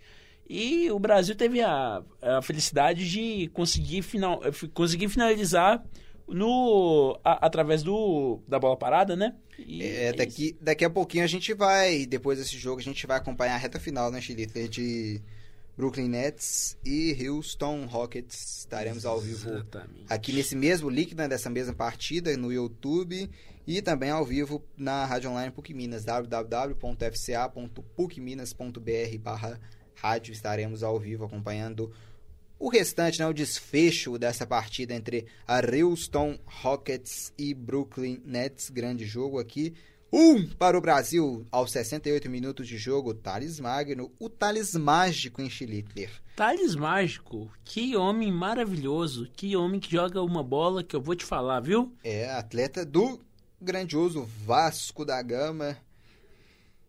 e o Brasil teve a, a felicidade de conseguir, final, conseguir finalizar no a, através do da bola parada, né? E é, é daqui, daqui a pouquinho a gente vai, depois desse jogo, a gente vai acompanhar a reta final, né, Chiliter, de Brooklyn Nets e Houston Rockets. Estaremos ao vivo Exatamente. aqui nesse mesmo link, né, dessa mesma partida, no YouTube e também ao vivo na Rádio Online PUC Minas, www.fca.pucminas.br barra rádio. Estaremos ao vivo acompanhando o restante, né, o desfecho dessa partida entre a Houston Rockets e Brooklyn Nets, grande jogo aqui. Um para o Brasil aos 68 minutos de jogo, Thales Magno, o Thales Mágico em Schlittler. Thales Mágico, que homem maravilhoso, que homem que joga uma bola que eu vou te falar, viu? É, atleta do grandioso Vasco da Gama,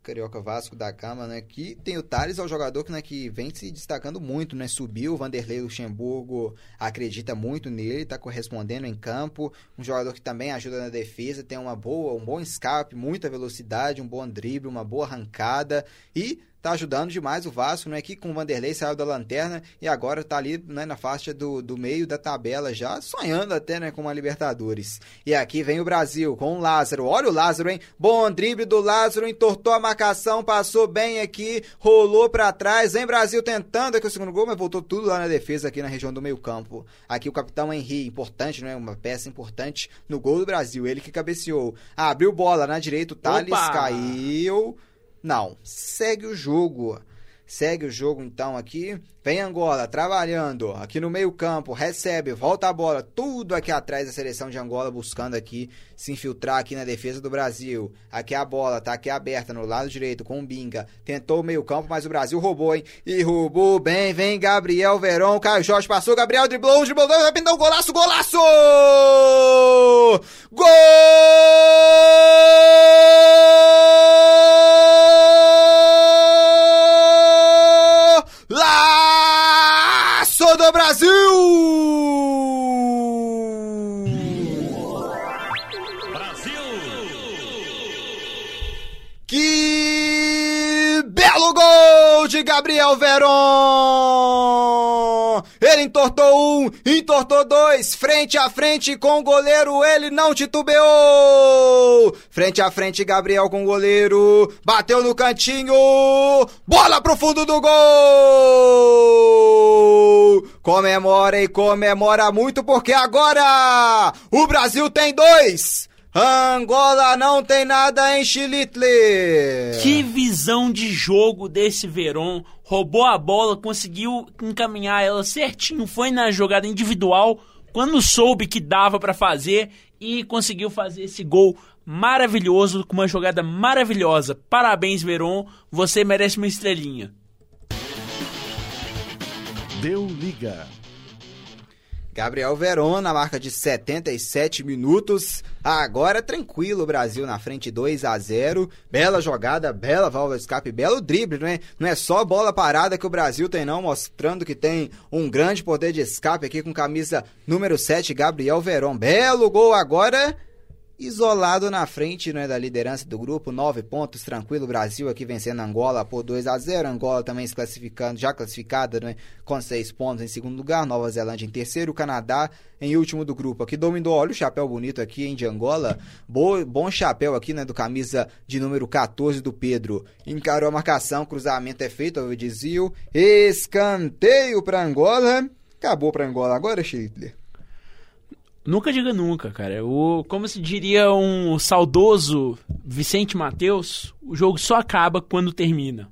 Carioca Vasco da Gama, né? Que tem o Thales, é o jogador que, né, que vem se destacando muito, né? Subiu, o Vanderlei Luxemburgo acredita muito nele, tá correspondendo em campo. Um jogador que também ajuda na defesa, tem uma boa, um bom escape, muita velocidade, um bom drible, uma boa arrancada e tá ajudando demais o Vasco, né? Que com o Vanderlei saiu da lanterna e agora tá ali né, na faixa do, do meio da tabela já, sonhando até, né, com uma Libertadores. E aqui vem o Brasil com o Lázaro. Olha o Lázaro, hein? Bom drible do Lázaro, entortou a marcação, passou bem aqui, rolou para trás. Vem Brasil tentando aqui o segundo gol, mas voltou tudo lá na defesa aqui na região do meio-campo. Aqui o capitão Henri, importante, né? Uma peça importante no gol do Brasil. Ele que cabeceou. Abriu bola na direita, o Thales Opa! caiu. Não, segue o jogo. Segue o jogo então aqui. Vem Angola trabalhando aqui no meio-campo, recebe, volta a bola, tudo aqui atrás da seleção de Angola buscando aqui se infiltrar aqui na defesa do Brasil. Aqui a bola tá aqui aberta no lado direito com o Binga. Tentou o meio-campo, mas o Brasil roubou, hein? E roubou bem, vem Gabriel Verón, Caio Jorge passou, Gabriel driblou, driblou, vai pintar um golaço, golaço! Gol! De Gabriel Veron! Ele entortou um, entortou dois, frente a frente com o goleiro, ele não titubeou! Frente a frente, Gabriel com o goleiro, bateu no cantinho, bola pro fundo do gol! Comemora e comemora muito porque agora o Brasil tem dois! Angola não tem nada em Chilitle. Que visão de jogo desse Veron. Roubou a bola, conseguiu encaminhar ela certinho, foi na jogada individual quando soube que dava para fazer e conseguiu fazer esse gol maravilhoso, com uma jogada maravilhosa. Parabéns, Veron, você merece uma estrelinha. Deu liga. Gabriel Veron na marca de 77 minutos. Agora tranquilo, Brasil na frente 2 a 0. Bela jogada, bela válvula de escape, belo drible, não é? Não é só bola parada que o Brasil tem não, mostrando que tem um grande poder de escape aqui com camisa número 7, Gabriel Veron. Belo gol agora isolado na frente né, da liderança do grupo, nove pontos, tranquilo, Brasil aqui vencendo Angola por 2 a 0 Angola também se classificando, já classificada né, com seis pontos em segundo lugar, Nova Zelândia em terceiro, Canadá em último do grupo. Aqui dominou, olha o chapéu bonito aqui hein, de Angola, Bo, bom chapéu aqui né, do camisa de número 14 do Pedro. Encarou a marcação, cruzamento é feito, o desvio, escanteio para Angola, acabou para Angola agora, Schlittler. Nunca diga nunca, cara. O, como se diria um saudoso Vicente Mateus, o jogo só acaba quando termina.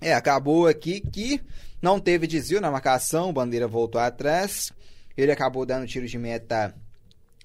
É, acabou aqui que não teve desvio na marcação, bandeira voltou atrás. Ele acabou dando tiro de meta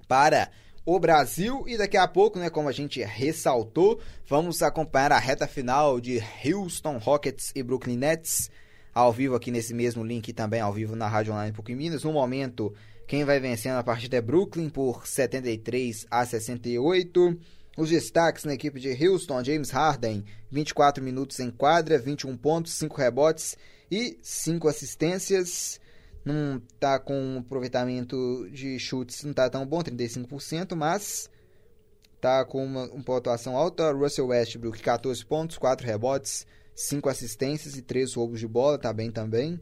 para o Brasil e daqui a pouco, né, como a gente ressaltou, vamos acompanhar a reta final de Houston Rockets e Brooklyn Nets ao vivo aqui nesse mesmo link também ao vivo na Rádio Online PUC Minas. No momento, quem vai vencendo a partida é Brooklyn por 73 a 68. Os destaques na equipe de Houston, James Harden, 24 minutos em quadra, 21 pontos, 5 rebotes e 5 assistências. Não tá com um aproveitamento de chutes, não tá tão bom, 35%, mas tá com uma, uma pontuação alta. Russell Westbrook, 14 pontos, 4 rebotes, 5 assistências e 3 roubos de bola, tá bem também.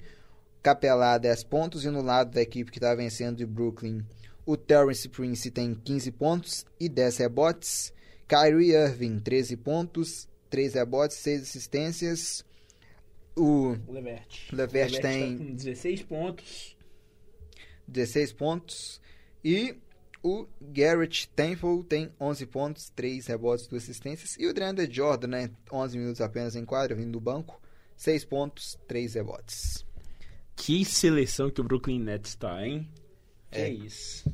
Capelá 10 pontos e no lado da equipe que está vencendo de Brooklyn, o Terrence Prince tem 15 pontos e 10 rebotes. Kyrie Irving 13 pontos, 3 rebotes, 6 assistências. O Levert, Levert, Levert tem tá com 16 pontos. 16 pontos e o Garrett Temple tem 11 pontos, 3 rebotes, 2 assistências. E o DeAndre Jordan, né, 11 minutos apenas em quadra, vindo do banco, 6 pontos, 3 rebotes. Que seleção que o Brooklyn Nets tá, hein? Que É. isso.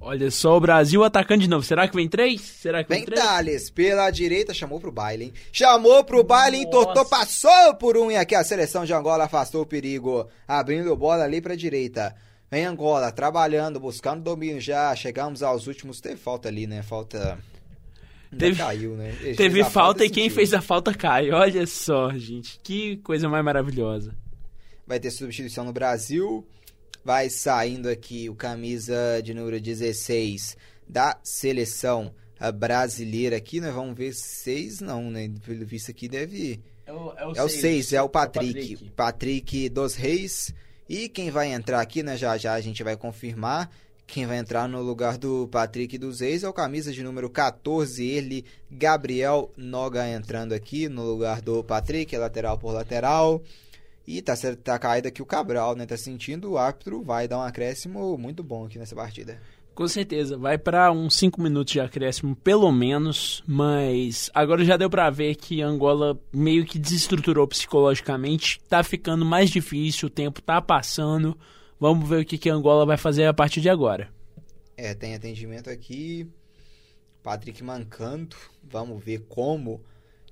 Olha só o Brasil atacando de novo. Será que vem três? Será que vem, Vem três? Thales, pela direita, chamou pro baile, hein? Chamou pro baile, entortou, passou por um e aqui a seleção de Angola afastou o perigo, abrindo bola ali pra direita. Vem Angola, trabalhando, buscando domínio já, chegamos aos últimos, teve falta ali, né? Falta... Teve- caiu, né? Ele Teve fez a falta e quem fez a falta cai. Olha só, gente. Que coisa mais maravilhosa. Vai ter substituição no Brasil. Vai saindo aqui o camisa de número 16 da seleção brasileira aqui, nós vamos ver seis não, né? Pelo visto aqui deve É o, É o 6, é o Patrick. Patrick dos Reis. E quem vai entrar aqui, né? Já já a gente vai confirmar. Quem vai entrar no lugar do Patrick dos Reis é o camisa de número 14, ele, Gabriel Noga entrando aqui no lugar do Patrick, lateral por lateral. E tá, tá caído aqui o Cabral, né? Tá sentindo, o árbitro vai dar um acréscimo muito bom aqui nessa partida. Com certeza, vai pra uns 5 minutos de acréscimo, pelo menos, mas agora já deu pra ver que Angola meio que desestruturou psicologicamente, tá ficando mais difícil, o tempo tá passando. Vamos ver o que, que a Angola vai fazer a partir de agora. É, tem atendimento aqui. Patrick mancando. Vamos ver como.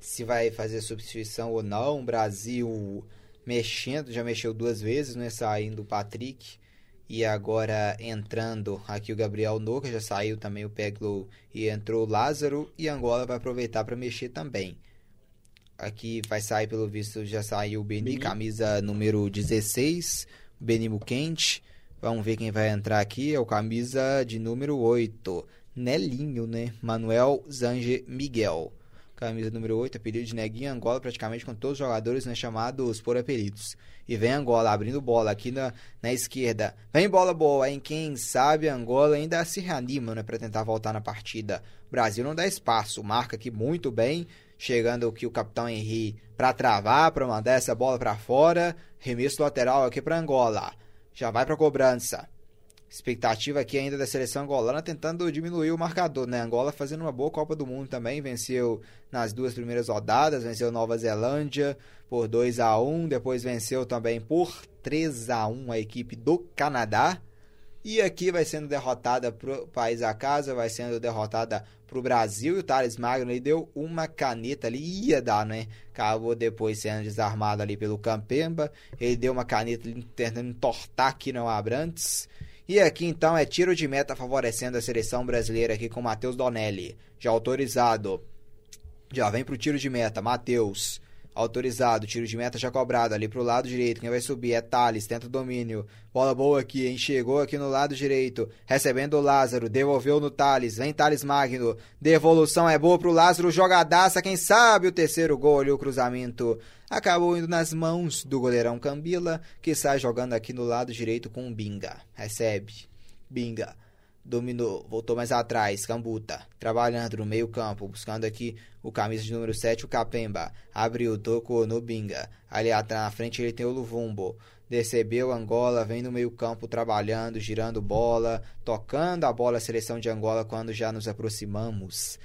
Se vai fazer substituição ou não. Brasil mexendo. Já mexeu duas vezes, né? Saindo o Patrick. E agora entrando aqui o Gabriel Noca. Já saiu também o Peglo e entrou o Lázaro. E Angola vai aproveitar para mexer também. Aqui vai sair, pelo visto, já saiu o Beni, Beni. camisa número 16. Beni Muquente. Vamos ver quem vai entrar aqui. É o camisa de número 8. Nelinho, né? Manuel Zange Miguel. Camisa número 8, apelido de Neguinho Angola, praticamente com todos os jogadores né, chamados por apelidos. E vem Angola abrindo bola aqui na, na esquerda. Vem bola boa, hein? Quem sabe Angola ainda se reanima né, para tentar voltar na partida. Brasil não dá espaço, marca aqui muito bem. Chegando aqui o capitão Henry para travar, para mandar essa bola para fora. Remesso lateral aqui para Angola. Já vai para cobrança. Expectativa aqui ainda da seleção angolana tentando diminuir o marcador, né? Angola fazendo uma boa Copa do Mundo também, venceu nas duas primeiras rodadas, venceu Nova Zelândia por 2 a 1, depois venceu também por 3 a 1 a equipe do Canadá. E aqui vai sendo derrotada pro país a casa, vai sendo derrotada pro Brasil. E o Thales Magno ele deu uma caneta ali, ia dar, né? Acabou depois sendo desarmado ali pelo Campemba. Ele deu uma caneta ali, tentando entortar aqui no Abrantes. E aqui então é tiro de meta favorecendo a seleção brasileira aqui com Matheus Donelli. Já autorizado. Já vem pro tiro de meta, Matheus. Autorizado, tiro de meta já cobrado ali pro lado direito. Quem vai subir é Thales, tenta o domínio. Bola boa aqui, hein? Chegou aqui no lado direito. Recebendo o Lázaro, devolveu no Thales. Vem Thales Magno. Devolução é boa pro Lázaro, jogadaça. Quem sabe o terceiro gol ali, o cruzamento. Acabou indo nas mãos do goleirão Cambila, que sai jogando aqui no lado direito com o Binga. Recebe. Binga dominou, voltou mais atrás, Cambuta, trabalhando no meio campo, buscando aqui o camisa de número 7, o Capemba, abriu, tocou no Binga, ali atrás na frente ele tem o Luvumbo, Decebeu Angola, vem no meio campo trabalhando, girando bola, tocando a bola a seleção de Angola quando já nos aproximamos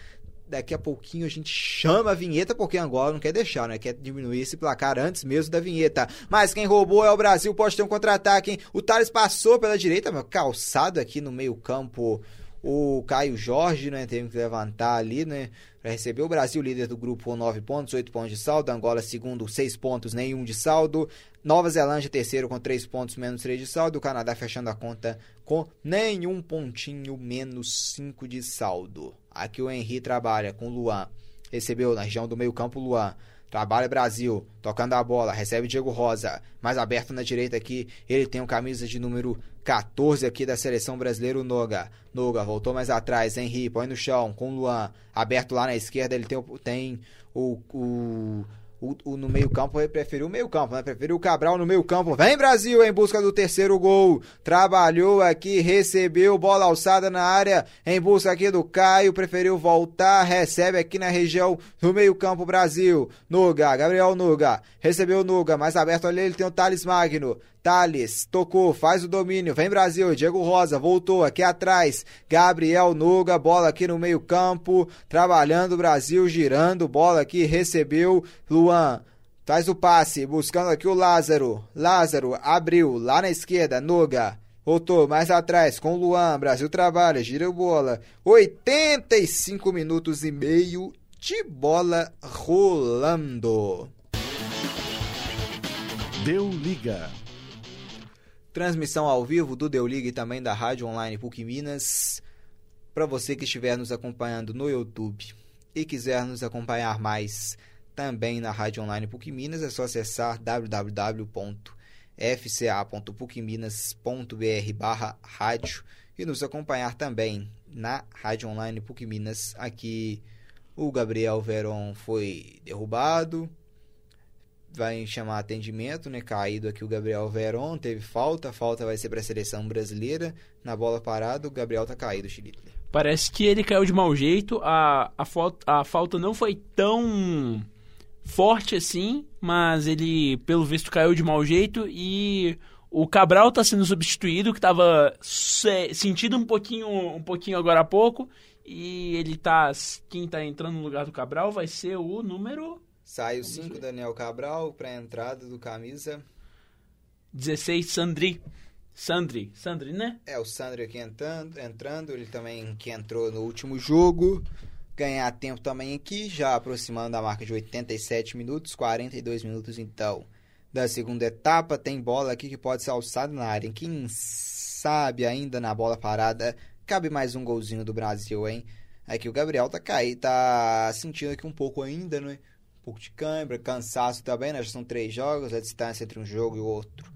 daqui a pouquinho a gente chama a vinheta, porque Angola não quer deixar, né? Quer diminuir esse placar antes mesmo da vinheta. Mas quem roubou é o Brasil, pode ter um contra-ataque, hein? O Thales passou pela direita, calçado aqui no meio-campo. O Caio Jorge, né? Teve que levantar ali, né? Para receber o Brasil, líder do grupo, com 9 pontos, 8 pontos de saldo. Angola, segundo, 6 pontos, nenhum de saldo. Nova Zelândia, terceiro, com 3 pontos, menos 3 de saldo. O Canadá fechando a conta com nenhum pontinho, menos 5 de saldo. Aqui o Henry trabalha com o Luan. Recebeu na região do meio-campo Luan. Trabalha Brasil, tocando a bola, recebe Diego Rosa, mais aberto na direita aqui, ele tem o camisa de número 14 aqui da seleção brasileira, o Noga. Noga voltou mais atrás, Henry põe no chão com o Luan, aberto lá na esquerda, ele tem, tem o, o o, o, no meio-campo preferiu o meio-campo, né? Preferiu o Cabral no meio-campo. Vem Brasil em busca do terceiro gol. Trabalhou aqui, recebeu bola alçada na área em busca aqui do Caio. Preferiu voltar, recebe aqui na região do meio-campo Brasil. Nuga, Gabriel Nuga. Recebeu Nuga, mais aberto ali ele tem o Thales Magno. Thales, tocou, faz o domínio, vem Brasil, Diego Rosa, voltou aqui atrás, Gabriel Nuga, bola aqui no meio campo, trabalhando o Brasil, girando, bola aqui, recebeu, Luan, faz o passe, buscando aqui o Lázaro, Lázaro, abriu, lá na esquerda, Nuga, Voltou mais atrás com o Luan. Brasil trabalha, gira bola. 85 minutos e meio de bola rolando. Deu liga. Transmissão ao vivo do Deu Liga e também da Rádio Online PUC Minas. Para você que estiver nos acompanhando no YouTube e quiser nos acompanhar mais também na Rádio Online PUC Minas, é só acessar www.fca.pucminas.br barra rádio e nos acompanhar também na Rádio Online PUC Minas. Aqui o Gabriel Veron foi derrubado, vai chamar atendimento, né? Caído aqui o Gabriel Veron, teve falta, falta vai ser para a seleção brasileira. Na bola parada, o Gabriel tá caído, Chile. Parece que ele caiu de mau jeito, a, a, falta, a falta não foi tão forte assim, mas ele, pelo visto, caiu de mau jeito e o Cabral tá sendo substituído, que tava sentindo um pouquinho, um pouquinho agora há pouco, e ele tá, quem tá entrando no lugar do Cabral vai ser o número Sai o 5, Daniel Cabral, para a entrada do camisa. 16, Sandri. Sandri, Sandri, né? É, o Sandri aqui entrando, entrando, ele também que entrou no último jogo. Ganhar tempo também aqui, já aproximando da marca de 87 minutos, 42 minutos então. Da segunda etapa, tem bola aqui que pode ser alçada na área. Quem sabe ainda na bola parada, cabe mais um golzinho do Brasil, hein? Aqui o Gabriel tá caído, tá sentindo aqui um pouco ainda, né? Pouco de câimbra, cansaço também, né? Já são três jogos, a distância entre um jogo e outro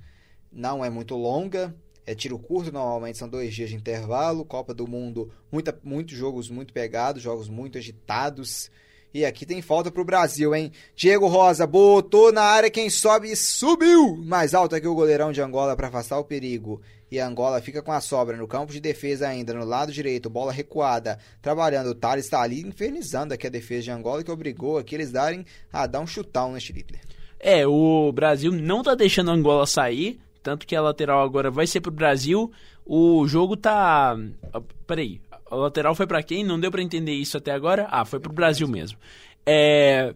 não é muito longa. É tiro curto, normalmente são dois dias de intervalo. Copa do Mundo, muita, muitos jogos muito pegados, jogos muito agitados. E aqui tem falta pro Brasil, hein? Diego Rosa botou na área, quem sobe subiu! Mais alto aqui o goleirão de Angola para afastar o perigo. E Angola fica com a sobra no campo de defesa ainda, no lado direito, bola recuada, trabalhando. O Thales está ali infernizando aqui a defesa de Angola, que obrigou aqui eles darem a dar um chutão neste Hitler. É, o Brasil não tá deixando a Angola sair, tanto que a lateral agora vai ser pro Brasil. O jogo tá. Ah, peraí, a lateral foi para quem? Não deu para entender isso até agora? Ah, foi pro Brasil mesmo. É.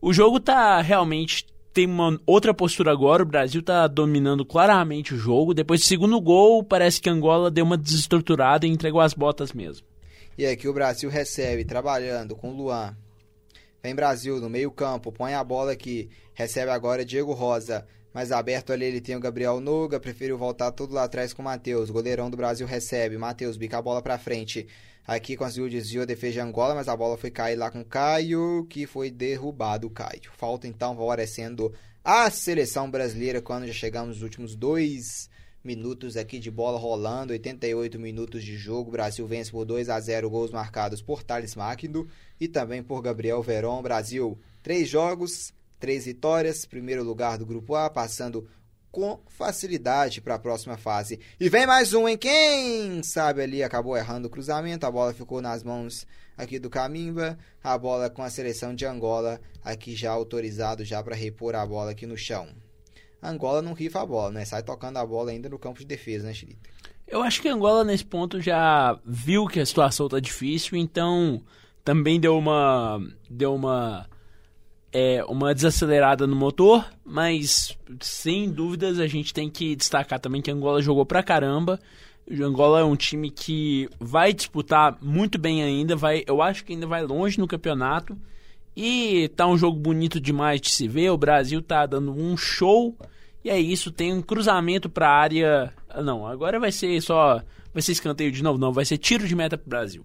O jogo tá realmente tem uma outra postura agora, o Brasil está dominando claramente o jogo. Depois do segundo gol, parece que Angola deu uma desestruturada e entregou as botas mesmo. E aqui o Brasil recebe, trabalhando com o Luan. Vem Brasil no meio campo, põe a bola aqui. Recebe agora Diego Rosa. Mais aberto ali ele tem o Gabriel Noga, preferiu voltar tudo lá atrás com o Matheus. Goleirão do Brasil recebe. Matheus bica a bola pra frente. Aqui conseguiu desvio a defesa de Angola, mas a bola foi cair lá com o Caio, que foi derrubado o Caio. Falta então favorecendo a seleção brasileira quando já chegamos nos últimos dois minutos aqui de bola rolando, 88 minutos de jogo. Brasil vence por 2 a 0 gols marcados por Thales Magno e também por Gabriel Veron. Brasil, três jogos, três vitórias, primeiro lugar do grupo A, passando com facilidade para a próxima fase. E vem mais um, hein? Quem sabe ali acabou errando o cruzamento, a bola ficou nas mãos aqui do Camimba, a bola com a seleção de Angola aqui já autorizado já para repor a bola aqui no chão. Angola não rifa a bola, né? Sai tocando a bola ainda no campo de defesa, né, Chilita? Eu acho que Angola nesse ponto já viu que a situação tá difícil, então também deu uma deu uma é, uma desacelerada no motor, mas sem dúvidas a gente tem que destacar também que Angola jogou pra caramba. O Angola é um time que vai disputar muito bem ainda, vai, eu acho que ainda vai longe no campeonato. E tá um jogo bonito demais de se ver. O Brasil tá dando um show. E é isso, tem um cruzamento para área. Ah, não, agora vai ser só vai ser escanteio de novo, não, vai ser tiro de meta pro Brasil.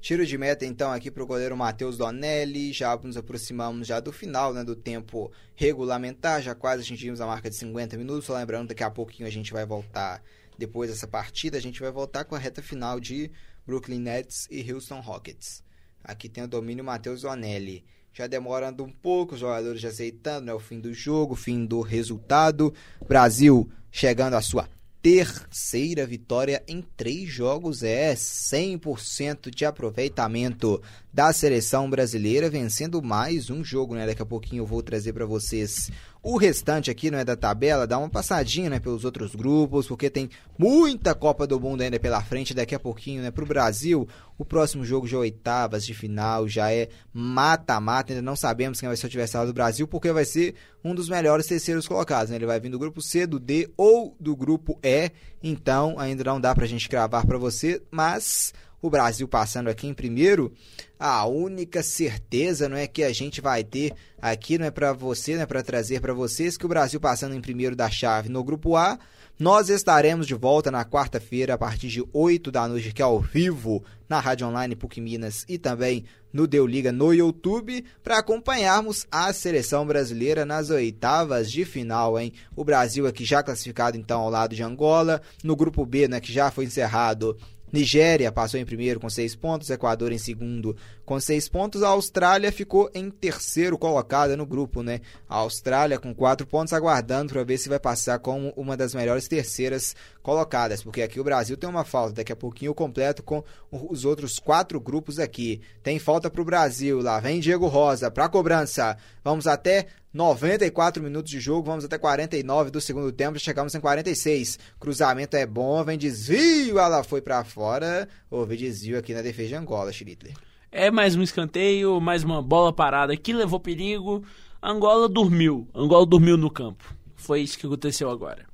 Tiro de meta então aqui para o goleiro Matheus Donelli. Já nos aproximamos já do final né, do tempo regulamentar. Já quase atingimos a marca de 50 minutos. Só lembrando, daqui a pouquinho a gente vai voltar. Depois dessa partida, a gente vai voltar com a reta final de Brooklyn Nets e Houston Rockets. Aqui tem o domínio Matheus Donelli. Já demorando um pouco, os jogadores já aceitando né, o fim do jogo, o fim do resultado. Brasil chegando à sua terceira vitória em três jogos. É 100% de aproveitamento da seleção brasileira, vencendo mais um jogo, né? Daqui a pouquinho eu vou trazer para vocês o restante aqui, não é da tabela, dá uma passadinha, né, pelos outros grupos, porque tem muita Copa do Mundo ainda pela frente, daqui a pouquinho, né, pro Brasil, o próximo jogo já é oitavas de final, já é mata-mata, ainda não sabemos quem vai ser o adversário do Brasil, porque vai ser um dos melhores terceiros colocados, né, ele vai vir do grupo C, do D ou do grupo E, então ainda não dá pra gente cravar para você, mas o Brasil passando aqui em primeiro, a única certeza não é que a gente vai ter aqui não é para você, não é para trazer para vocês que o Brasil passando em primeiro da chave no grupo A, nós estaremos de volta na quarta-feira a partir de 8 da noite, que é ao vivo na Rádio Online PUC Minas e também no Deu Liga no YouTube para acompanharmos a seleção brasileira nas oitavas de final, hein? O Brasil aqui já classificado então ao lado de Angola, no grupo B, né, que já foi encerrado, Nigéria passou em primeiro com seis pontos, Equador em segundo com seis pontos, a Austrália ficou em terceiro colocada no grupo, né? A Austrália com quatro pontos, aguardando para ver se vai passar como uma das melhores terceiras colocadas, porque aqui o Brasil tem uma falta, daqui a pouquinho eu completo com os outros quatro grupos aqui. Tem falta para o Brasil, lá vem Diego Rosa para cobrança. Vamos até 94 minutos de jogo, vamos até 49 do segundo tempo, chegamos em 46. Cruzamento é bom, vem desvio, ela foi para fora. Houve desvio aqui na defesa de Angola, Schlittler. É mais um escanteio, mais uma bola parada que levou perigo. Angola dormiu. Angola dormiu no campo. Foi isso que aconteceu agora.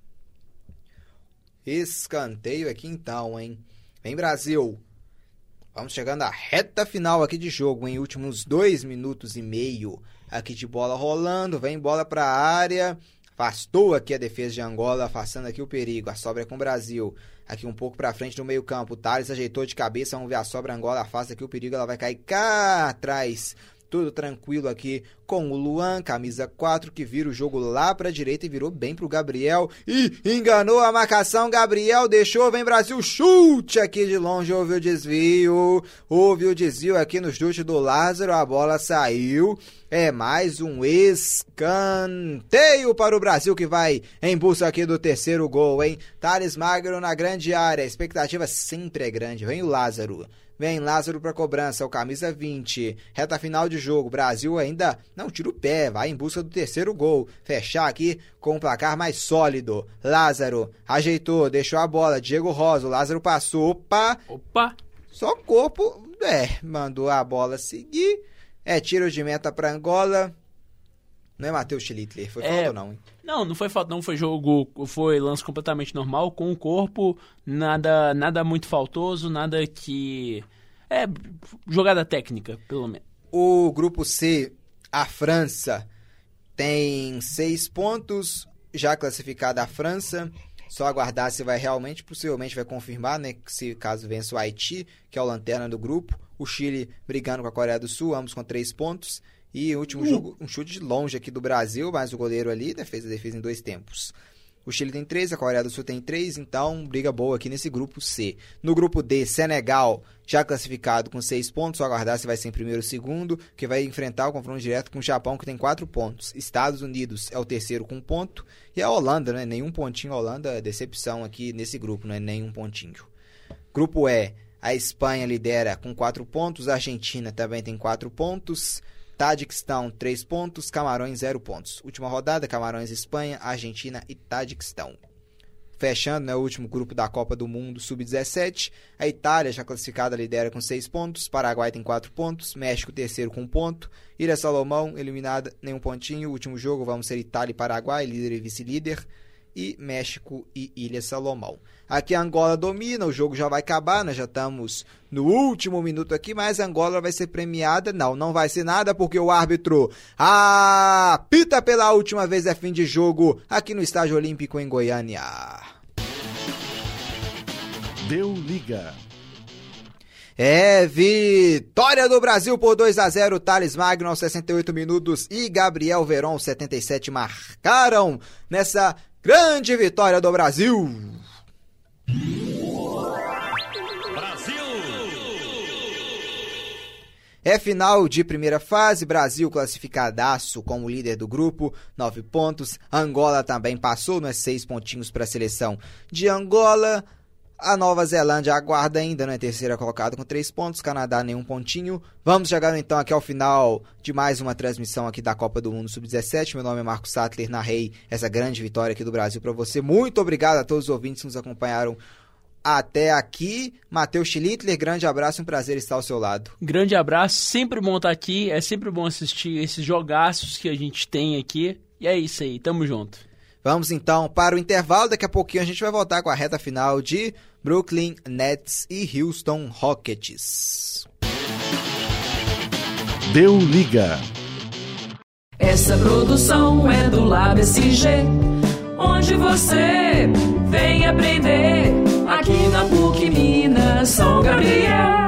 Escanteio aqui então, hein? Vem Brasil. Vamos chegando à reta final aqui de jogo, em últimos dois minutos e meio. Aqui de bola rolando, vem bola para a área. Afastou aqui a defesa de Angola, afastando aqui o perigo. A sobra é com o Brasil. Aqui um pouco para frente no meio campo. O Thales ajeitou de cabeça. Vamos ver a sobra. Angola afasta aqui o perigo. Ela vai cair cá atrás. Tudo tranquilo aqui com o Luan, camisa 4, que vira o jogo lá para a direita e virou bem pro Gabriel. E enganou a marcação. Gabriel deixou, vem Brasil, chute aqui de longe. Houve o desvio. Houve o desvio aqui no chute do Lázaro. A bola saiu. É mais um escanteio para o Brasil que vai em busca aqui do terceiro gol, hein? Thales Magro na grande área. A expectativa sempre é grande. Vem o Lázaro. Vem Lázaro para cobrança, o camisa 20. Reta final de jogo. Brasil ainda não tira o pé, vai em busca do terceiro gol. Fechar aqui com um placar mais sólido. Lázaro ajeitou, deixou a bola. Diego Rosa, o Lázaro passou. Opa! Opa! Só corpo, é, mandou a bola seguir. É tiro de meta para Angola. Não é Matheus Schlittler, foi falta É. ou não, hein? Não, não foi falta, não foi jogo, foi lance completamente normal, com o corpo, nada, nada muito faltoso, nada que é jogada técnica, pelo menos. O grupo C, a França, tem seis pontos, já classificada a França. Só aguardar se vai realmente, possivelmente vai confirmar, né? Se caso vença o Haiti, que é o lanterna do grupo. O Chile brigando com a Coreia do Sul, ambos com três pontos. E o último jogo, um chute de longe aqui do Brasil, mas o goleiro ali né, fez a defesa em dois tempos. O Chile tem três, a Coreia do Sul tem três, então briga boa aqui nesse grupo C. No grupo D, Senegal, já classificado com seis pontos, só aguardar se vai ser em primeiro ou segundo, que vai enfrentar o confronto direto com o Japão, que tem quatro pontos. Estados Unidos é o terceiro com um ponto, e a Holanda, né? Nenhum pontinho, a Holanda, decepção aqui nesse grupo, né? Nenhum pontinho. Grupo E, a Espanha lidera com quatro pontos, a Argentina também tem quatro pontos, Tadiquistão, 3 pontos, Camarões, 0 pontos. Última rodada, Camarões, Espanha, Argentina e Tadiquistão. Fechando né, o último grupo da Copa do Mundo, Sub-17, a Itália, já classificada, lidera com 6 pontos, Paraguai tem 4 pontos, México terceiro com 1 ponto, Ilha Salomão, eliminada, nenhum pontinho. último jogo, vamos ser Itália e Paraguai, líder e vice-líder, e México e Ilha Salomão. Aqui a Angola domina, o jogo já vai acabar, nós já estamos no último minuto aqui, mas a Angola vai ser premiada. Não, não vai ser nada porque o árbitro apita pela última vez é fim de jogo aqui no Estádio Olímpico em Goiânia. Deu liga. É vitória do Brasil por 2 a 0. Thales Magno aos 68 minutos e Gabriel Veron aos 77 marcaram nessa grande vitória do Brasil. É final de primeira fase, Brasil classificadaço como líder do grupo, 9 pontos. Angola também passou, nos 6 pontinhos para a seleção de Angola. A Nova Zelândia aguarda ainda, né? Terceira colocada com 3 pontos. Canadá, nenhum pontinho. Vamos chegar então aqui ao final de mais uma transmissão aqui da Copa do Mundo Sub-17. Meu nome é Marco Sattler, narrei essa grande vitória aqui do Brasil para você. Muito obrigado a todos os ouvintes que nos acompanharam até aqui. Matheus Schlittler, grande abraço, um prazer estar ao seu lado. Grande abraço, sempre bom estar aqui, é sempre bom assistir esses jogaços que a gente tem aqui. E é isso aí, tamo junto. Vamos então para o intervalo. Daqui a pouquinho a gente vai voltar com a reta final de Brooklyn Nets e Houston Rockets. Deu liga. Essa produção é do Lab SG, onde você vem aprender aqui na PUC Minas São Gabriel.